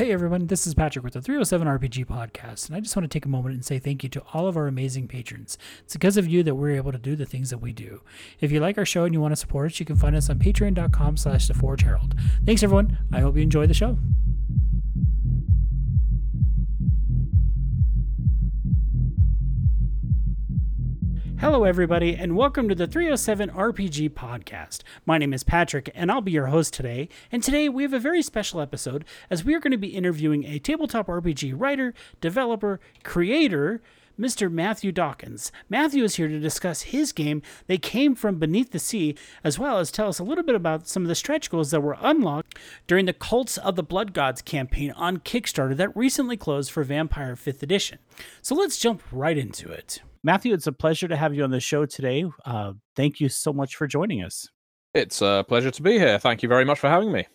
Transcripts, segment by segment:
Hey everyone, this is Patrick with the 307 RPG podcast, and I just want to take a moment and say thank you to all of our amazing patrons. It's because of you that we're able to do the things that we do. If you like our show and you want to support us, you can find us on patreon.com slash the Forge Herald. Thanks everyone. I hope you enjoy the show. Hello, everybody, and welcome to the 307 RPG podcast. My name is Patrick, and I'll be your host today. And today we have a very special episode as we are going to be interviewing a tabletop RPG writer, developer, creator, Mr. Matthew Dawkins. Matthew is here to discuss his game, They Came From Beneath the Sea, as well as tell us a little bit about some of the stretch goals that were unlocked during the Cults of the Blood Gods campaign on Kickstarter that recently closed for Vampire 5th Edition. So let's jump right into it. Matthew, it's a pleasure to have you on the show today. Uh, thank you so much for joining us. It's a pleasure to be here. Thank you very much for having me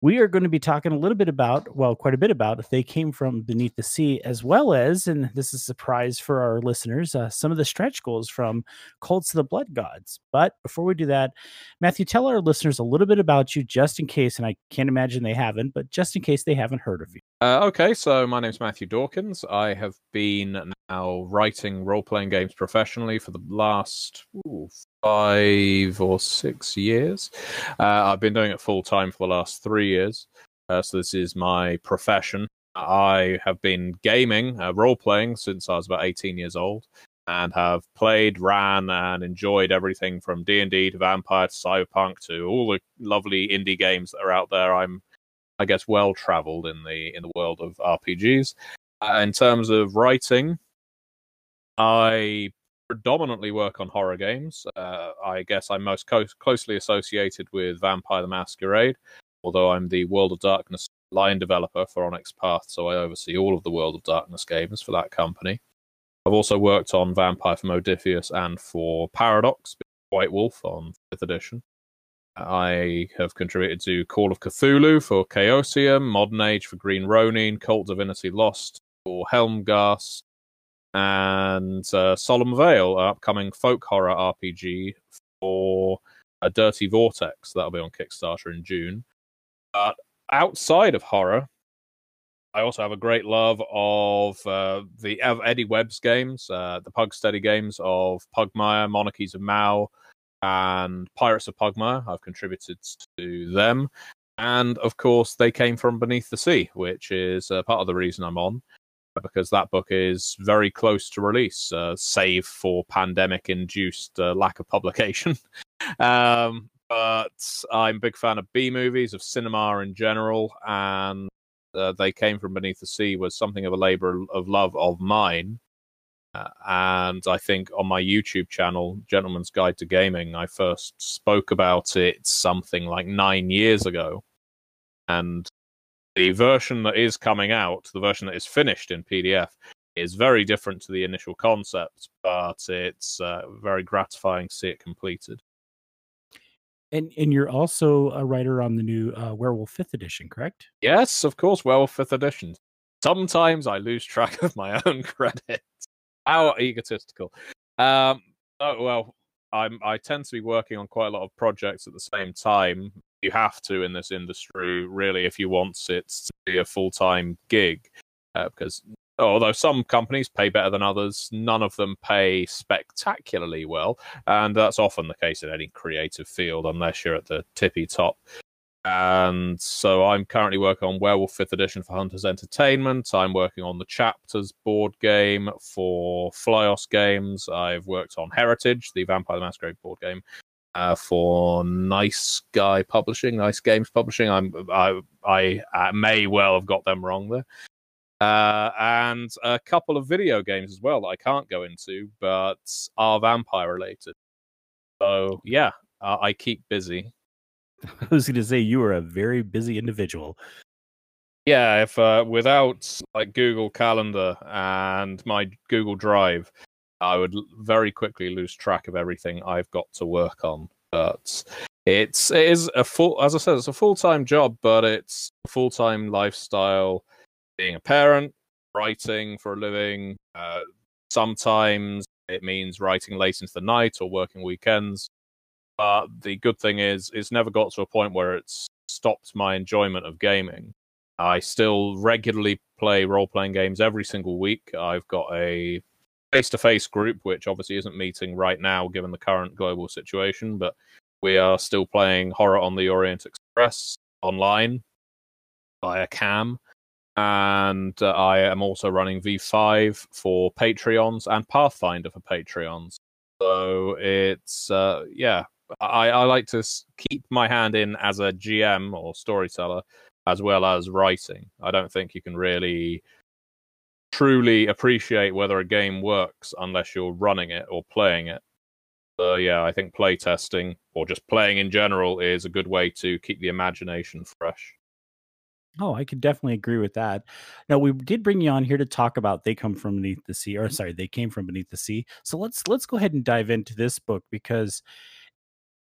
we are going to be talking a little bit about, well, quite a bit about if they came from beneath the sea, as well as, and this is a surprise for our listeners, uh, some of the stretch goals from Cults of the Blood Gods. But before we do that, Matthew, tell our listeners a little bit about you, just in case, and I can't imagine they haven't, but just in case they haven't heard of you. Uh, okay, so my name's Matthew Dawkins. I have been now writing role playing games professionally for the last ooh, five or six years. Uh, I've been doing it full time for the last three years. Uh, so this is my profession. I have been gaming, uh, role playing since I was about 18 years old, and have played, ran, and enjoyed everything from D and D to Vampire to Cyberpunk to all the lovely indie games that are out there. I'm, I guess, well traveled in the in the world of RPGs. Uh, in terms of writing, I predominantly work on horror games. Uh, I guess I'm most co- closely associated with Vampire the Masquerade, although I'm the World of Darkness line developer for Onyx Path, so I oversee all of the World of Darkness games for that company. I've also worked on Vampire for Modiphius and for Paradox, White Wolf on 5th edition. I have contributed to Call of Cthulhu for Chaosium, Modern Age for Green Ronin, Kult Divinity Lost for Helmgast, and uh, Solemn Veil, upcoming folk horror RPG for a Dirty Vortex. That'll be on Kickstarter in June. But outside of horror, I also have a great love of uh, the Eddie Webb's games, uh, the Pugsteady games of Pugmire, Monarchies of Mau, and Pirates of Pugmire. I've contributed to them. And of course, they came from Beneath the Sea, which is uh, part of the reason I'm on because that book is very close to release, uh, save for pandemic induced uh, lack of publication. um, but I'm a big fan of B movies, of cinema in general, and uh, They Came From Beneath the Sea was something of a labor of love of mine. Uh, and I think on my YouTube channel, Gentleman's Guide to Gaming, I first spoke about it something like nine years ago. And the version that is coming out, the version that is finished in PDF, is very different to the initial concept, but it's uh, very gratifying to see it completed. And and you're also a writer on the new uh, Werewolf Fifth Edition, correct? Yes, of course, Werewolf Fifth Edition. Sometimes I lose track of my own credits. How egotistical. Um, oh well, I'm I tend to be working on quite a lot of projects at the same time, you have to in this industry, really, if you want it to be a full time gig. Uh, because although some companies pay better than others, none of them pay spectacularly well. And that's often the case in any creative field, unless you're at the tippy top. And so I'm currently working on Werewolf 5th Edition for Hunters Entertainment. I'm working on the Chapters board game for Flyos Games. I've worked on Heritage, the Vampire the Masquerade board game, uh, for Nice Guy Publishing, Nice Games Publishing. I'm I I, I may well have got them wrong there. Uh, and a couple of video games as well that I can't go into, but are vampire related. So yeah, uh, I keep busy. I was going to say you are a very busy individual. Yeah, if uh, without like Google Calendar and my Google Drive, I would very quickly lose track of everything I've got to work on. But it's it is a full, as I said, it's a full time job, but it's a full time lifestyle. Being a parent, writing for a living. Uh, sometimes it means writing late into the night or working weekends. But the good thing is, it's never got to a point where it's stopped my enjoyment of gaming. I still regularly play role playing games every single week. I've got a face to face group, which obviously isn't meeting right now given the current global situation, but we are still playing Horror on the Orient Express online via Cam. And uh, I am also running V5 for Patreons and Pathfinder for Patreons. So it's, uh, yeah, I, I like to keep my hand in as a GM or storyteller as well as writing. I don't think you can really truly appreciate whether a game works unless you're running it or playing it. So yeah, I think playtesting or just playing in general is a good way to keep the imagination fresh. Oh, I could definitely agree with that. Now we did bring you on here to talk about They Come From Beneath the Sea, or sorry, They Came From Beneath the Sea. So let's let's go ahead and dive into this book because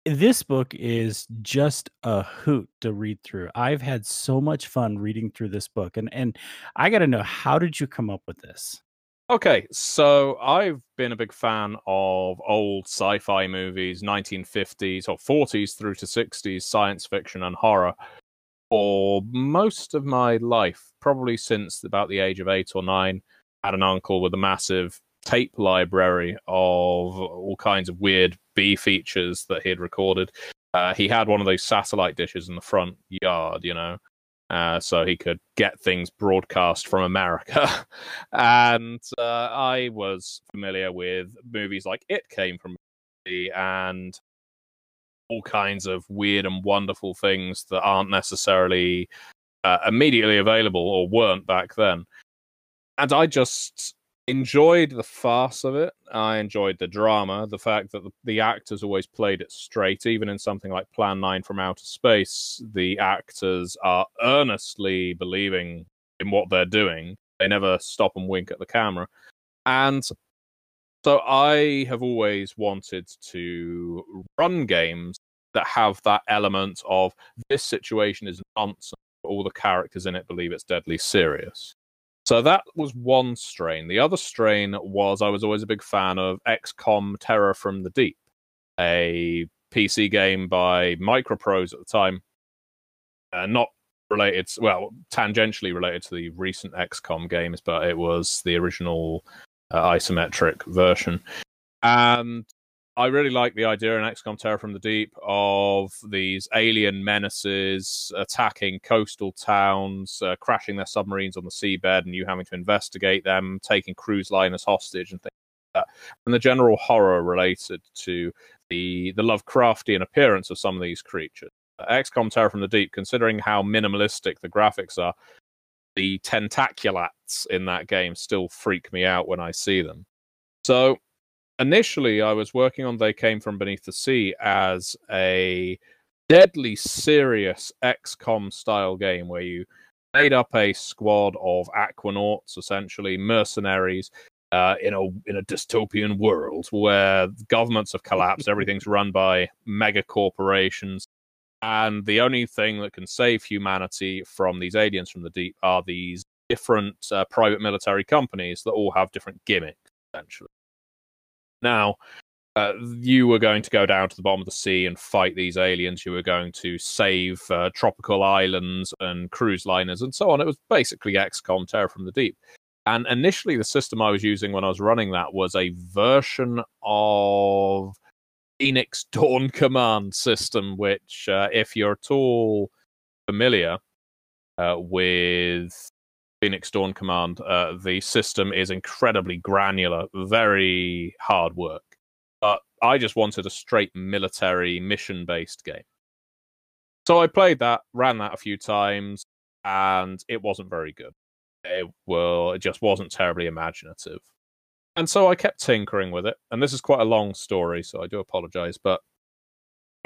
this book is just a hoot to read through. I've had so much fun reading through this book, and and I got to know how did you come up with this? Okay, so I've been a big fan of old sci-fi movies, 1950s or 40s through to 60s science fiction and horror for most of my life, probably since about the age of 8 or 9. I had an uncle with a massive tape library of all kinds of weird Features that he had recorded. Uh, he had one of those satellite dishes in the front yard, you know, uh, so he could get things broadcast from America. and uh, I was familiar with movies like It Came from and all kinds of weird and wonderful things that aren't necessarily uh, immediately available or weren't back then. And I just enjoyed the farce of it. I enjoyed the drama, the fact that the, the, actors always played it straight. Even in something like Plan 9 from Outer Space, the actors are earnestly believing in what they're doing. They never stop and wink at the camera. And so I have always wanted to run games that have that element of this situation is nonsense. All the characters in it believe it's deadly serious. So that was one strain. The other strain was I was always a big fan of XCOM Terror from the Deep, a PC game by Microprose at the time, uh, not related, well, tangentially related to the recent XCOM games, but it was the original uh, isometric version. And I really like the idea in XCOM Terror from the Deep of these alien menaces attacking coastal towns, uh, crashing their submarines on the seabed, and you having to investigate them, taking cruise liners hostage, and things like that. And the general horror related to the the Lovecraftian appearance of some of these creatures. Uh, XCOM Terror from the Deep, considering how minimalistic the graphics are, the tentaculats in that game still freak me out when I see them. So initially I was working on They Came From Beneath the Sea as a deadly serious XCOM style game where you made up a squad of aquanauts, essentially mercenaries, uh, in a in a dystopian world where governments have collapsed, everything's run by mega corporations, and the only thing that can save humanity from these aliens from the deep are these different uh, private military companies that all have different gimmicks, essentially. Now, uh, you were going to go down to the bottom of the sea and fight these aliens. You were going to save uh, tropical islands and cruise liners and so on. It was basically XCOM Terror from the Deep. And initially, the system I was using when I was running that was a version of Phoenix Dawn Command system, which, uh, if you're at all familiar uh, with Phoenix Dawn Command, uh, the system is incredibly granular, very hard work. But I just wanted a straight military mission based game. So I played that, ran that a few times, and it wasn't very good. It, well, it just wasn't terribly imaginative. And so I kept tinkering with it. And this is quite a long story, so I do apologize. But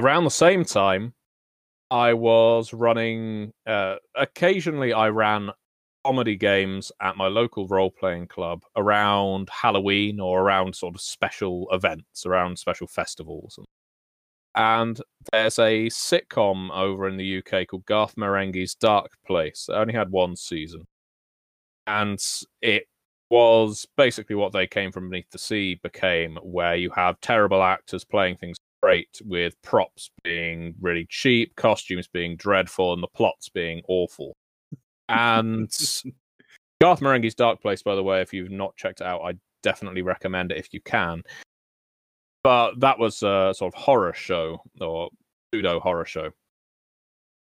around the same time, I was running. Uh, occasionally, I ran comedy games at my local role playing club around Halloween or around sort of special events, around special festivals. And there's a sitcom over in the UK called Garth Marenghi's Dark Place. It only had one season. And it was basically what they came from beneath the sea became, where you have terrible actors playing things great with props being really cheap, costumes being dreadful, and the plots being awful And Garth Marenghi's Dark Place, by the way, if you've not checked it out, I definitely recommend it if you can. But that was a sort of horror show or pseudo horror show.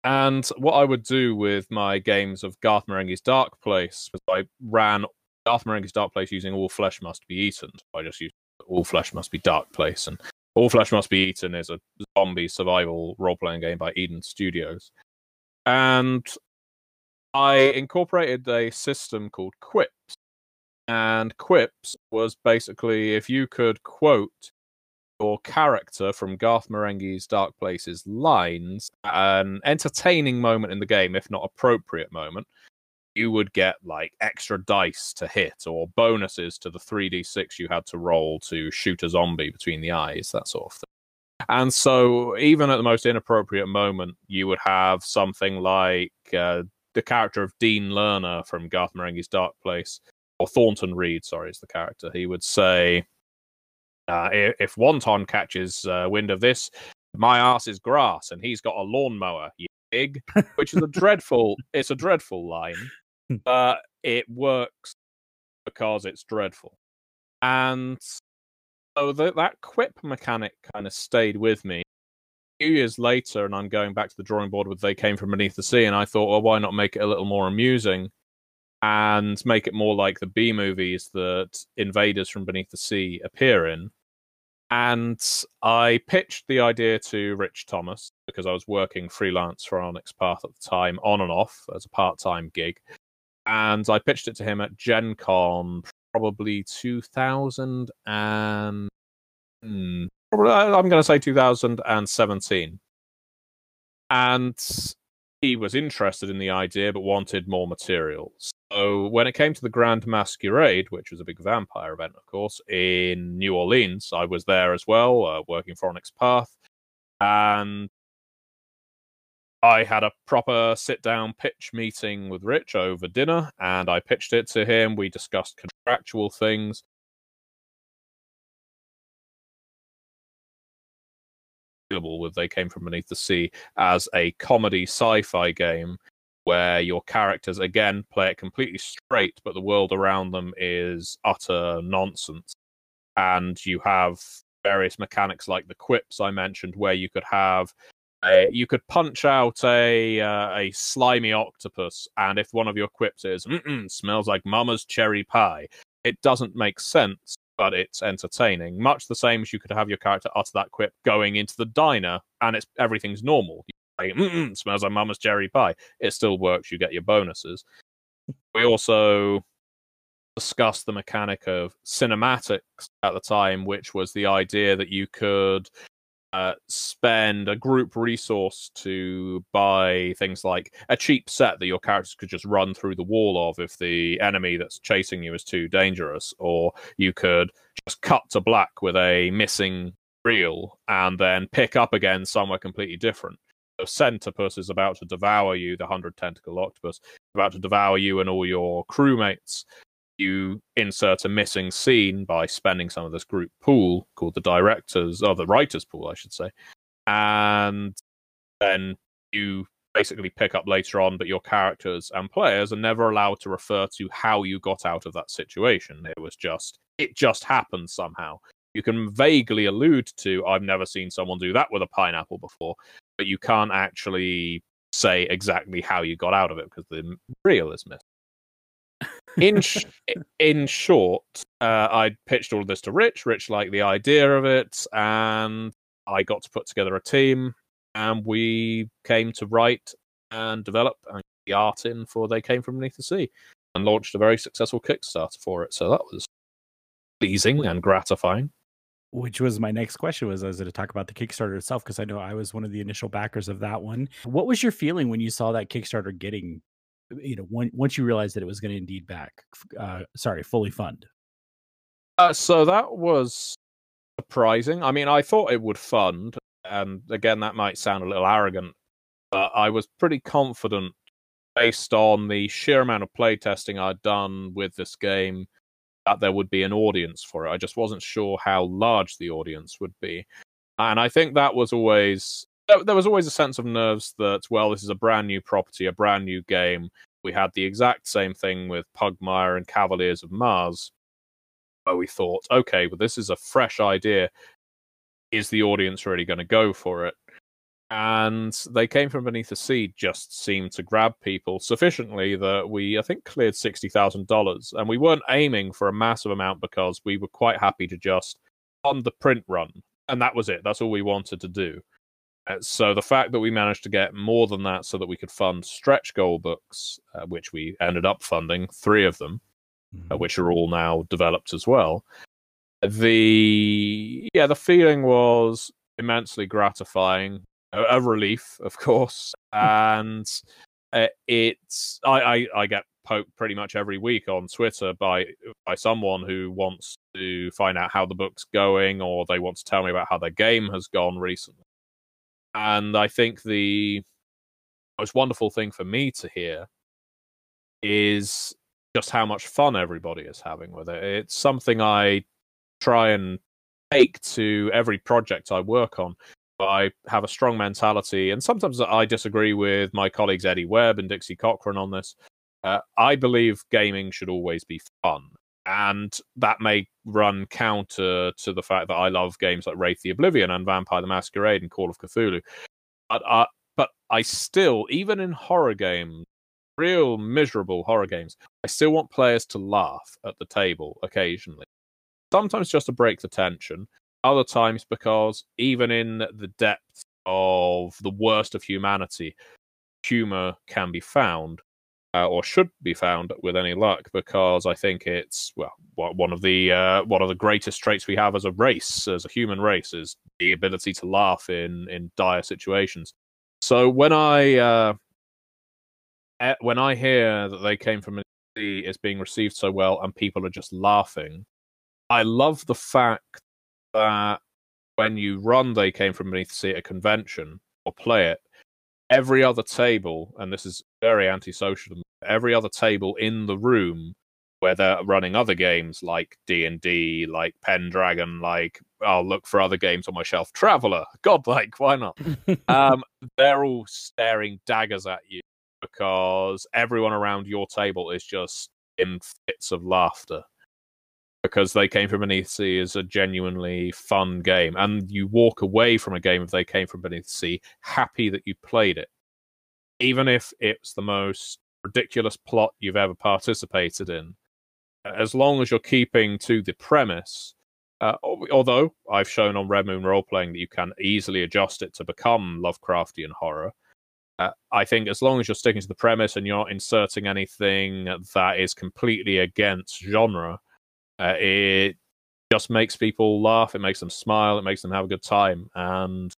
And what I would do with my games of Garth Marenghi's Dark Place was I ran Garth Marenghi's Dark Place using All Flesh Must Be Eaten. I just used All Flesh Must Be Dark Place. And All Flesh Must Be Eaten is a zombie survival role playing game by Eden Studios. And I incorporated a system called Quips. And Quips was basically if you could quote your character from Garth Marenghi's Dark Places lines an entertaining moment in the game, if not appropriate moment, you would get like extra dice to hit or bonuses to the 3d6 you had to roll to shoot a zombie between the eyes, that sort of thing. And so, even at the most inappropriate moment, you would have something like uh, the character of Dean Lerner from Garth Marenghi's Dark Place, or Thornton Reed, sorry, is the character. He would say, uh, if Wonton catches uh, wind of this, my ass is grass and he's got a lawnmower, you pig, which is a dreadful, it's a dreadful line, but it works because it's dreadful. And so that quip mechanic kind of stayed with me. Few years later, and I'm going back to the drawing board with They Came From Beneath the Sea, and I thought, well, why not make it a little more amusing and make it more like the B movies that invaders from beneath the sea appear in? And I pitched the idea to Rich Thomas because I was working freelance for Onyx Path at the time, on and off as a part time gig. And I pitched it to him at Gen Con probably 2000 and hmm, I'm going to say 2017. And he was interested in the idea but wanted more materials. So when it came to the Grand Masquerade, which was a big vampire event, of course, in New Orleans, I was there as well, uh, working for Onyx Path, and I had a proper sit down pitch meeting with Rich over dinner, and I pitched it to him. We discussed contractual things. With They Came From Beneath the Sea as a comedy sci fi game where your characters again play it completely straight, but the world around them is utter nonsense. And you have various mechanics like the quips I mentioned, where you could have a, you could punch out a uh, a slimy octopus, and if one of your quips is smells like Mama's cherry pie, it doesn't make sense, but it's entertaining. Much the same as you could have your character utter that quip going into the diner, and it's everything's normal smells like mama's cherry pie. It still works. You get your bonuses. We also discussed the mechanic of cinematics at the time, which was the idea that you could uh, spend a group resource to buy things like a cheap set that your characters could just run through the wall of if the enemy that's chasing you is too dangerous, or you could just cut to black with a missing reel and then pick up again somewhere completely different the centipus is about to devour you, the hundred tentacle octopus, about to devour you and all your crewmates. You insert a missing scene by spending some of this group pool called the directors, or the writers pool, I should say, and then you basically pick up later on, but your characters and players are never allowed to refer to how you got out of that situation. It was just, it just happened somehow. You can vaguely allude to, I've never seen someone do that with a pineapple before, but you can't actually say exactly how you got out of it because the reel is missing. In sh- in short, uh, I pitched all of this to Rich. Rich liked the idea of it, and I got to put together a team, and we came to write and develop and the art in for They Came From Beneath the Sea, and launched a very successful Kickstarter for it. So that was pleasing and gratifying which was my next question was I was going to talk about the Kickstarter itself because I know I was one of the initial backers of that one. What was your feeling when you saw that Kickstarter getting, you know, when, once you realized that it was going to indeed back, uh, sorry, fully fund? Uh, so that was surprising. I mean, I thought it would fund, and again, that might sound a little arrogant, but I was pretty confident based on the sheer amount of playtesting I'd done with this game that there would be an audience for it. I just wasn't sure how large the audience would be. And I think that was always there was always a sense of nerves that well, this is a brand new property, a brand new game. we had the exact same thing with Pugmire and Cavaliers of Mars, where we thought, okay, well, this is a fresh idea. Is the audience really going to go for it? And they came from beneath the sea just seemed to grab people sufficiently that we, I think, cleared $60,000. And we weren't aiming for a massive amount because we were quite happy to just on the print run. And that was it. That's all we wanted to do. Uh, so the fact that we managed to get more than that so that we could fund stretch goal books, uh, which we ended up funding, three of them, uh, mm-hmm. uh, which are all now developed as well. The yeah, the feeling was immensely gratifying, a, a relief, of course, and uh, it's I, I I get poked pretty much every week on Twitter by by someone who wants to find out how the book's going or they want to tell me about how their game has gone recently. And I think the most wonderful thing for me to hear is just how much fun everybody is having with it. It's something I try and take to every project I work on. I have a strong mentality, and sometimes I disagree with my colleagues Eddie Webb and Dixie Cochran on this. Uh, I believe gaming should always be fun and that may run counter to the fact that I love games like Wraith the Oblivion and Vampire the Masquerade and Call of Cthulhu. But, uh, but I still, even in horror games, real miserable horror games, I still want players to laugh at the table occasionally. Sometimes just to break the tension, other times because even in the depths of the worst of humanity, humor can be found uh, or should be found with any luck, because I think it's well one of the uh, one of the greatest traits we have as a race, as a human race, is the ability to laugh in in dire situations. So when I uh, when I hear that they came from beneath the sea is being received so well and people are just laughing, I love the fact that when you run they came from beneath the sea at a convention or play it, every other table, and this is very antisocial, every other table in the room where they're running other games like D and D, like Pendragon, like I'll look for other games on my shelf, Traveller, Godlike, why not? um, they're all staring daggers at you because everyone around your table is just in fits of laughter because they came from beneath sea is a genuinely fun game. And you walk away from a game if they came from beneath sea happy that you played it. Even if it's the most ridiculous plot you've ever participated in. As long as you're keeping to the premise uh, although i've shown on red moon role playing that you can easily adjust it to become lovecraftian horror uh, I think as long as you're sticking to the premise and you're not inserting anything that is completely against genre, uh, it just makes people laugh. It makes them smile. It makes them have a good time. And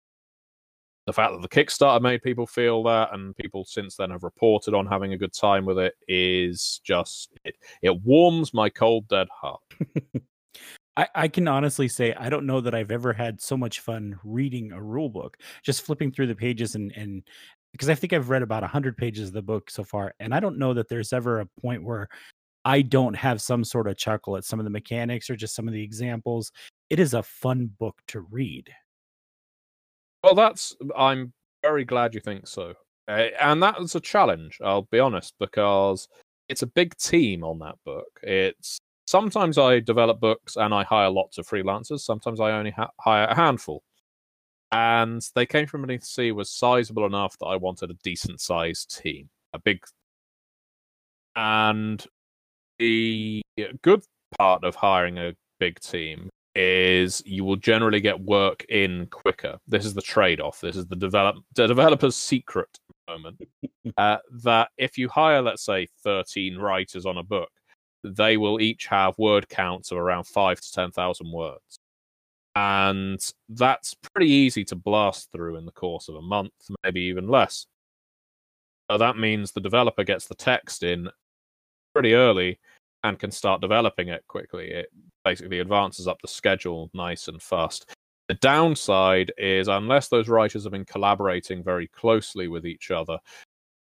the fact that the Kickstarter made people feel that, and people since then have reported on having a good time with it, is just it. It warms my cold, dead heart. I, I can honestly say I don't know that I've ever had so much fun reading a rule book, just flipping through the pages and and because I think I've read about hundred pages of the book so far, and I don't know that there's ever a point where I don't have some sort of chuckle at some of the mechanics or just some of the examples. It is a fun book to read. Well, that's I'm very glad you think so. Uh, and that was a challenge, I'll be honest, because it's a big team on that book. It's sometimes I develop books and I hire lots of freelancers. Sometimes I only ha- hire a handful. And they came from beneath the sea was sizable enough that I wanted a decent sized team, a big. And the good part of hiring a big team is you will generally get work in quicker. This is the trade off. This is the develop the developer's secret moment. uh, that if you hire, let's say, 13 writers on a book, they will each have word counts of around five to 10,000 words. And that's pretty easy to blast through in the course of a month, maybe even less. So that means the developer gets the text in pretty early and can start developing it quickly. It basically advances up the schedule nice and fast. The downside is, unless those writers have been collaborating very closely with each other,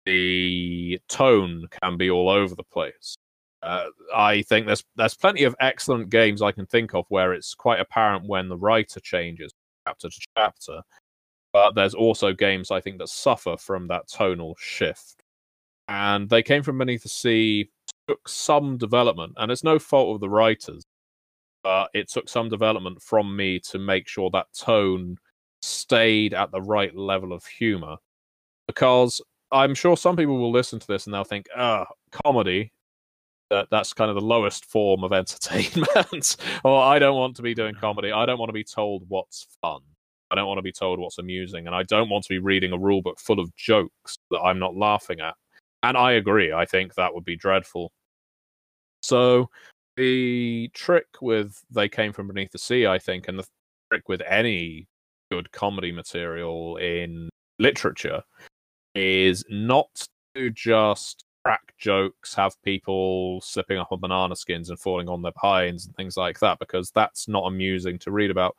the tone can be all over the place. Uh, I think there's there's plenty of excellent games I can think of where it's quite apparent when the writer changes chapter to chapter, but there's also games I think that suffer from that tonal shift. and they came from beneath the sea. Took some development, and it's no fault of the writers, but it took some development from me to make sure that tone stayed at the right level of humor. Because I'm sure some people will listen to this and they'll think, "Ah, comedy." That that's kind of the lowest form of entertainment. or I don't want to be doing comedy. I don't want to be told what's fun. I don't want to be told what's amusing, and I don't want to be reading a rule book full of jokes that I'm not laughing at. And I agree. I think that would be dreadful. So the trick with They Came From Beneath the Sea, I think, and the trick with any good comedy material in literature is not to just crack jokes, have people slipping up on banana skins and falling on their pines and things like that, because that's not amusing to read about.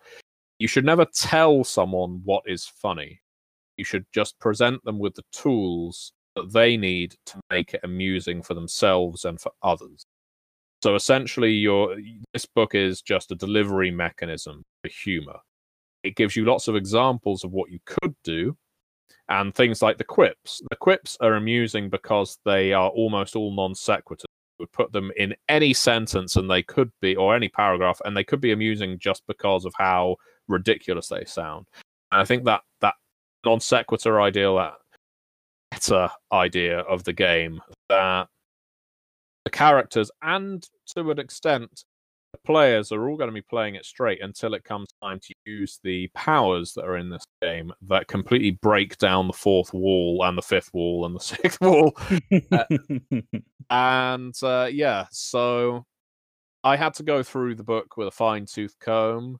You should never tell someone what is funny. You should just present them with the tools that they need to make it amusing for themselves and for others. So essentially, your this book is just a delivery mechanism for humor. It gives you lots of examples of what you could do, and things like the quips. The quips are amusing because they are almost all non sequiturs. would put them in any sentence, and they could be, or any paragraph, and they could be amusing just because of how ridiculous they sound. And I think that that non sequitur ideal, that better idea of the game that the characters and to an extent the players are all going to be playing it straight until it comes time to use the powers that are in this game that completely break down the fourth wall and the fifth wall and the sixth wall. Uh, and uh, yeah so i had to go through the book with a fine-tooth comb.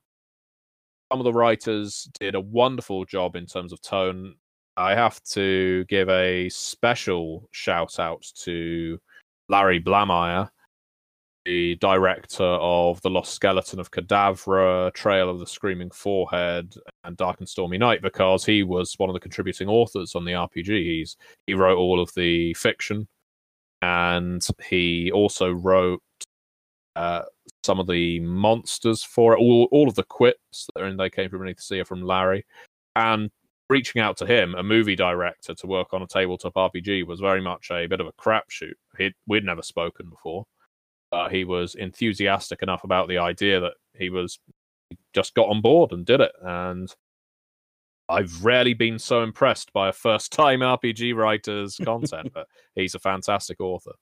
Some of the writers did a wonderful job in terms of tone I have to give a special shout out to Larry Blamire, the director of The Lost Skeleton of Cadavra, Trail of the Screaming Forehead, and Dark and Stormy Night, because he was one of the contributing authors on the RPG. He's he wrote all of the fiction, and he also wrote uh, some of the monsters for it. All all of the quips that are in They Came from Beneath the Sea are from Larry, and reaching out to him, a movie director, to work on a tabletop RPG was very much a bit of a crapshoot. He'd, we'd never spoken before. but he was enthusiastic enough about the idea that he was he just got on board and did it. And I've rarely been so impressed by a first time RPG writer's content, but he's a fantastic author.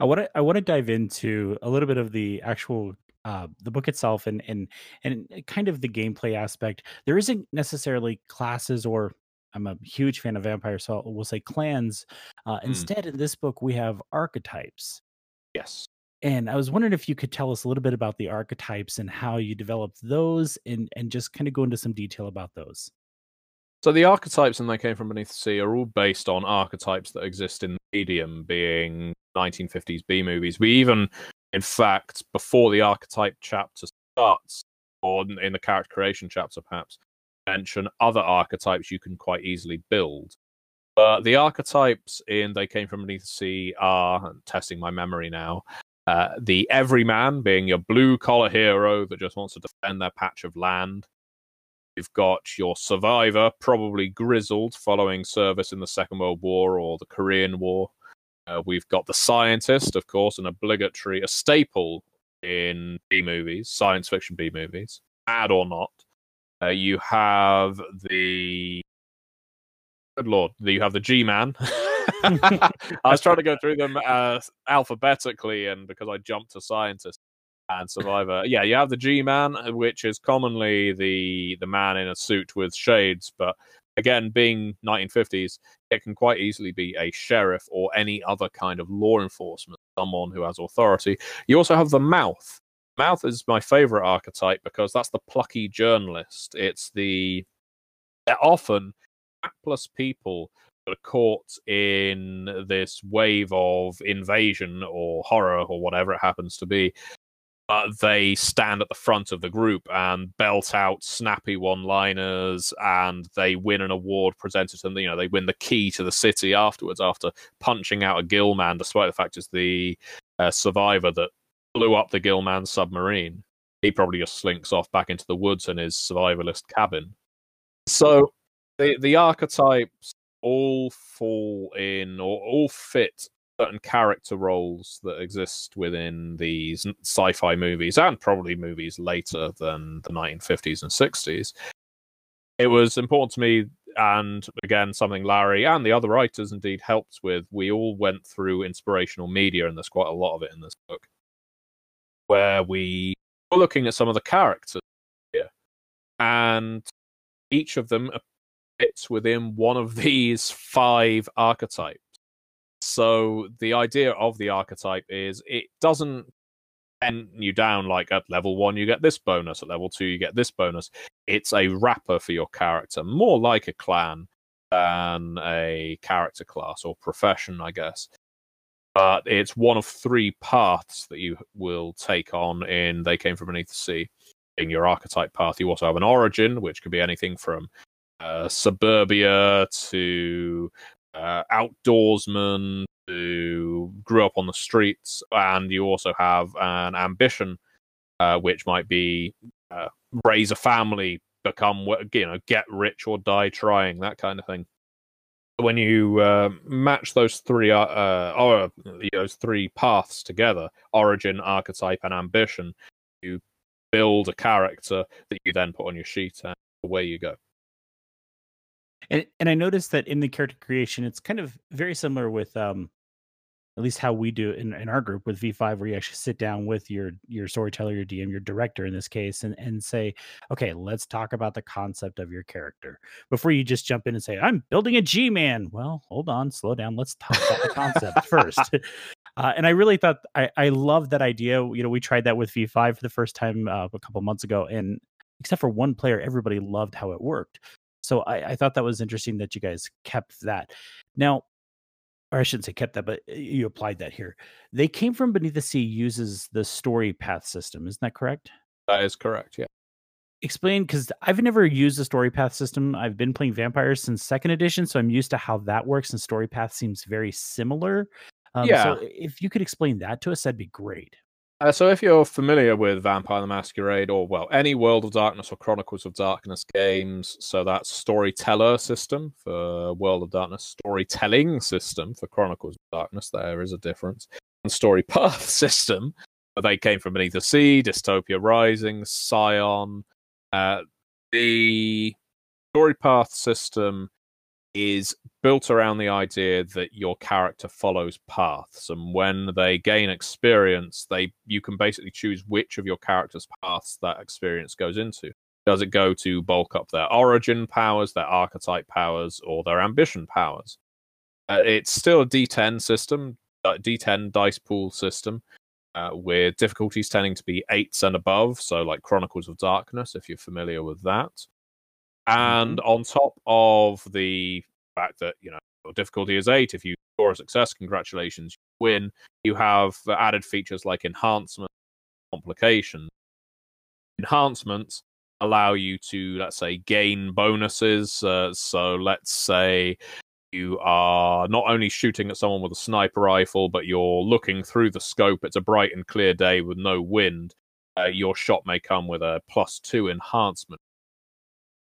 I want to I want to dive into a little bit of the actual uh, the book itself and and and kind of the gameplay aspect. There isn't necessarily classes or I'm a huge fan of vampires, so we'll say clans. Uh, Mm. Instead, in this book, we have archetypes. Yes. And I was wondering if you could tell us a little bit about the archetypes and how you developed those, and and just kind of go into some detail about those. So the archetypes and they came from beneath the sea are all based on archetypes that exist in the medium, being 1950s B movies. We even, in fact, before the archetype chapter starts, or in the character creation chapter perhaps, mention other archetypes you can quite easily build. But the archetypes in They Came From Beneath the Sea are, I'm testing my memory now, uh, the everyman being your blue collar hero that just wants to defend their patch of land. You've got your survivor, probably grizzled, following service in the Second World War or the Korean War. Uh, we've got the scientist, of course, an obligatory, a staple in B movies, science fiction B movies, bad or not. Uh, you have the good lord, you have the G Man. I was trying to go through them uh, alphabetically, and because I jumped to scientist and survivor, yeah, you have the G Man, which is commonly the the man in a suit with shades, but again, being 1950s, it can quite easily be a sheriff or any other kind of law enforcement, someone who has authority. You also have the mouth. Mouth is my favorite archetype because that's the plucky journalist. It's the often hapless people that are caught in this wave of invasion or horror or whatever it happens to be. They stand at the front of the group and belt out snappy one-liners, and they win an award presented to them. You know, they win the key to the city afterwards after punching out a Gillman, despite the fact it's the uh, survivor that blew up the Gillman submarine. He probably just slinks off back into the woods in his survivalist cabin. So the the archetypes all fall in or all fit certain character roles that exist within these sci-fi movies and probably movies later than the 1950s and 60s. It was important to me and again something Larry and the other writers indeed helped with. We all went through inspirational media and there's quite a lot of it in this book where we were looking at some of the characters here and each of them fits within one of these five archetypes. So the idea of the archetype is it doesn't bend you down like at level one you get this bonus, at level two you get this bonus. It's a wrapper for your character, more like a clan than a character class or profession, I guess. But it's one of three paths that you will take on in They Came From Beneath the Sea. In your archetype path, you also have an origin, which could be anything from uh, suburbia to uh, outdoorsman who grew up on the streets, and you also have an ambition, uh, which might be uh, raise a family, become you know get rich or die trying, that kind of thing. When you uh, match those three uh, uh, or those three paths together, origin, archetype, and ambition, you build a character that you then put on your sheet, and away you go. And and I noticed that in the character creation, it's kind of very similar with um at least how we do it in, in our group with V5, where you actually sit down with your your storyteller, your DM, your director in this case, and and say, okay, let's talk about the concept of your character before you just jump in and say, I'm building a G man. Well, hold on, slow down. Let's talk about the concept first. Uh, and I really thought I I love that idea. You know, we tried that with V5 for the first time uh, a couple months ago, and except for one player, everybody loved how it worked. So I, I thought that was interesting that you guys kept that. Now, or I shouldn't say kept that, but uh, you applied that here. They came from beneath the sea uses the story path system. Isn't that correct? That is correct. Yeah. Explain because I've never used the story path system. I've been playing vampires since second edition, so I'm used to how that works, and story path seems very similar. Um, yeah. So if you could explain that to us, that'd be great. Uh, so, if you're familiar with Vampire the Masquerade, or well, any World of Darkness or Chronicles of Darkness games, so that's storyteller system for World of Darkness, storytelling system for Chronicles of Darkness. There is a difference. And story path system, But they came from Beneath the Sea, Dystopia Rising, Scion. Uh, the story path system is built around the idea that your character follows paths and when they gain experience they you can basically choose which of your character's paths that experience goes into. Does it go to bulk up their origin powers their archetype powers or their ambition powers? Uh, it's still a d10 system d10 dice pool system. Uh, with difficulties tending to be eights and above so like chronicles of darkness if you're familiar with that and mm-hmm. on top of the fact that you know difficulty is eight, if you score a success, congratulations, you win. You have added features like enhancement, complications. Enhancements allow you to, let's say, gain bonuses. Uh, so let's say you are not only shooting at someone with a sniper rifle, but you're looking through the scope. It's a bright and clear day with no wind. Uh, your shot may come with a plus two enhancement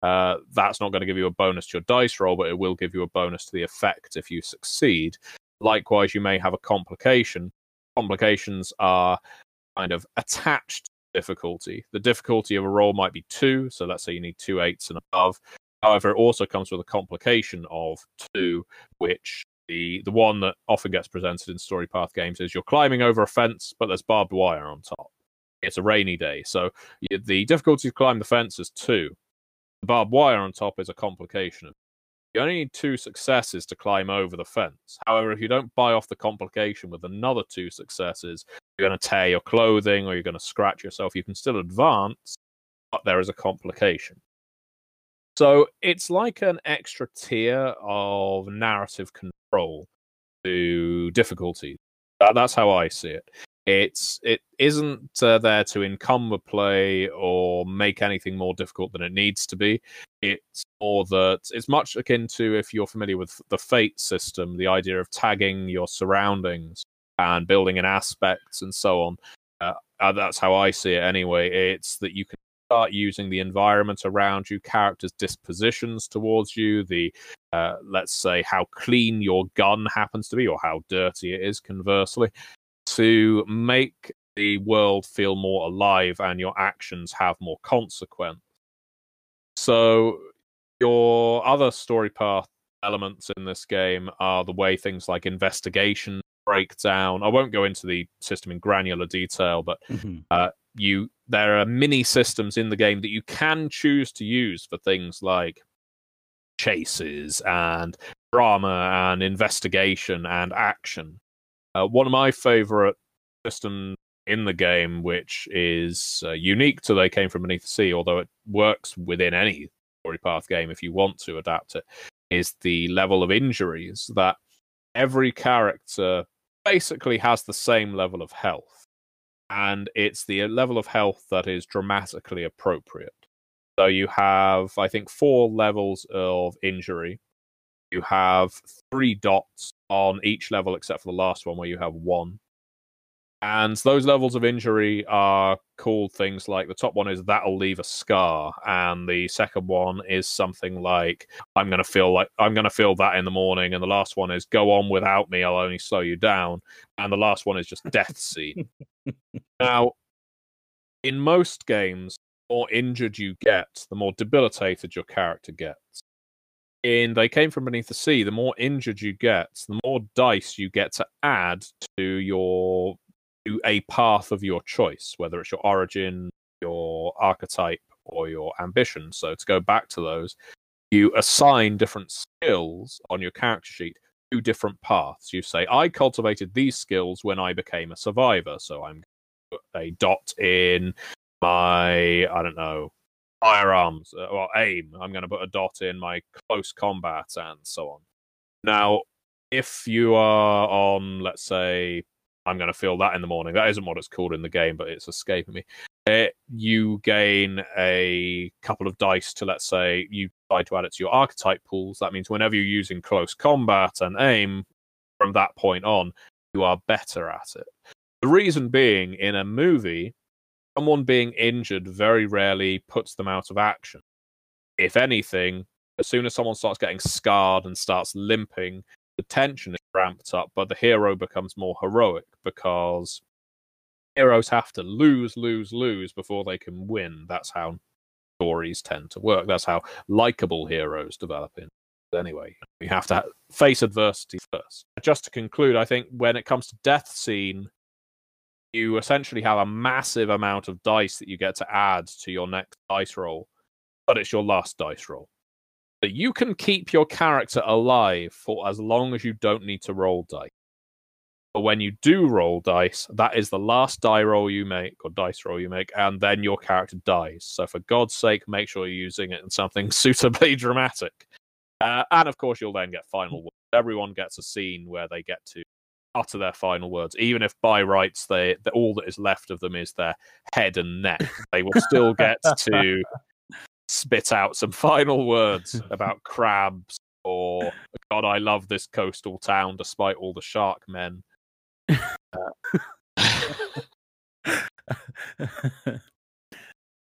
uh, that's not going to give you a bonus to your dice roll, but it will give you a bonus to the effect if you succeed. Likewise, you may have a complication. Complications are kind of attached difficulty. The difficulty of a roll might be two, so let's say you need two eights and above. However, it also comes with a complication of two, which the the one that often gets presented in story path games is you're climbing over a fence, but there's barbed wire on top. It's a rainy day, so the difficulty to climb the fence is two barbed wire on top is a complication. You only need two successes to climb over the fence. However, if you don't buy off the complication with another two successes, you're going to tear your clothing or you're going to scratch yourself. You can still advance, but there is a complication. So it's like an extra tier of narrative control to difficulty. That's how I see it. It's it isn't uh, there to encumber play or make anything more difficult than it needs to be. It's more that it's much akin to if you're familiar with the Fate system, the idea of tagging your surroundings and building in aspects and so on. Uh, uh, that's how I see it anyway. It's that you can start using the environment around you, characters' dispositions towards you, the uh, let's say how clean your gun happens to be or how dirty it is, conversely, to make the world feel more alive and your actions have more consequence. So your other story path elements in this game are the way things like investigation break down. I won't go into the system in granular detail, but mm-hmm. uh, you there are mini systems in the game that you can choose to use for things like chases and drama and investigation and action. Uh, one of my favorite systems in the game, which is uh, unique to They Came From Beneath the Sea, although it works within any story path game if you want to adapt it, is the level of injuries that every character basically has the same level of health. And it's the level of health that is dramatically appropriate. So you have, I think, four levels of injury. You have three dots on each level, except for the last one, where you have one. And those levels of injury are called things like the top one is that'll leave a scar, and the second one is something like I'm gonna feel like I'm gonna feel that in the morning, and the last one is go on without me, I'll only slow you down, and the last one is just death scene. now, in most games, the more injured you get, the more debilitated your character gets. In They Came From Beneath the Sea, the more injured you get, the more dice you get to add to your a path of your choice, whether it's your origin, your archetype, or your ambition. So to go back to those, you assign different skills on your character sheet to different paths. You say, I cultivated these skills when I became a survivor, so I'm a dot in my, I don't know, firearms uh, or aim. I'm going to put a dot in my close combat and so on. Now, if you are on, let's say, I'm going to feel that in the morning. That isn't what it's called in the game, but it's escaping me. It, you gain a couple of dice to, let's say, you decide to add it to your archetype pools. That means whenever you're using close combat and aim, from that point on, you are better at it. The reason being, in a movie, someone being injured very rarely puts them out of action. If anything, as soon as someone starts getting scarred and starts limping, the tension is ramped up, but the hero becomes more heroic because heroes have to lose, lose, lose before they can win. That's how stories tend to work. That's how likable heroes develop in. Anyway, you have to face adversity first. Just to conclude, I think when it comes to death scene, you essentially have a massive amount of dice that you get to add to your next dice roll, but it's your last dice roll that you can keep your character alive for as long as you don't need to roll dice. But when you do roll dice, that is the last die roll you make or dice roll you make, and then your character dies. So for God's sake, make sure you're using it in something suitably dramatic. Uh, and of course, you'll then get final. Everyone gets a scene where they get to utter their final words, even if by rights they, they all that is left of them is their head and neck. They will still get to spit out some final words about crabs or God, I love this coastal town despite all the shark men. Uh,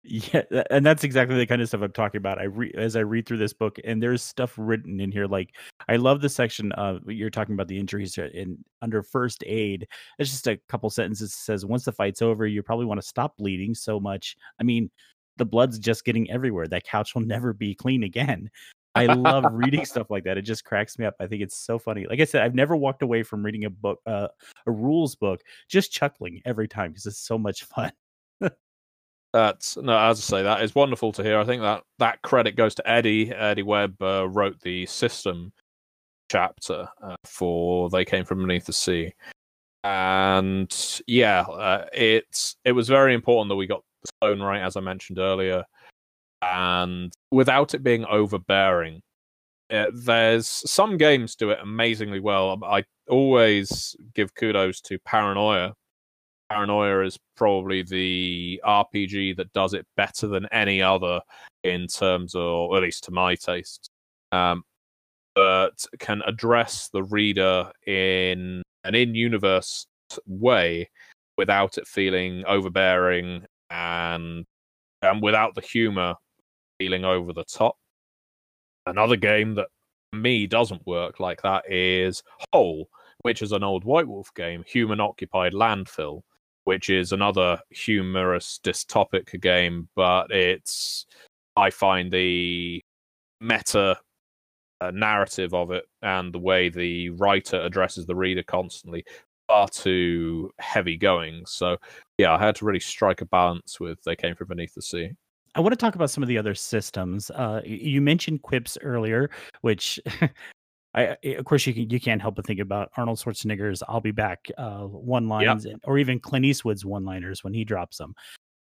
yeah, and that's exactly the kind of stuff I'm talking about. I re- as I read through this book, and there's stuff written in here. Like I love the section of you're talking about the injuries in under first aid. It's just a couple sentences that says once the fight's over, you probably want to stop bleeding so much. I mean, the blood's just getting everywhere. That couch will never be clean again. I love reading stuff like that. It just cracks me up. I think it's so funny. Like I said, I've never walked away from reading a book, uh, a rules book, just chuckling every time because it's so much fun. That's no, as I say, that is wonderful to hear. I think that that credit goes to Eddie. Eddie Webb uh, wrote the system chapter uh, for "They Came from Beneath the Sea," and yeah, uh, it's it was very important that we got the right, as I mentioned earlier, and without it being overbearing. It, there's some games do it amazingly well. I always give kudos to Paranoia. Paranoia is probably the RPG that does it better than any other in terms of, or at least to my taste, um, but can address the reader in an in-universe way without it feeling overbearing and and without the humor feeling over the top. Another game that me doesn't work like that is Hole, which is an old White Wolf game, Human Occupied Landfill, which is another humorous dystopic game, but it's I find the meta uh, narrative of it and the way the writer addresses the reader constantly far too heavy going. So yeah, I had to really strike a balance with They Came From Beneath the Sea. I want to talk about some of the other systems. Uh, you mentioned quips earlier, which I, of course, you can you can't help but think about Arnold Schwarzenegger's "I'll be back" uh, one lines, yep. or even Clint Eastwood's one liners when he drops them.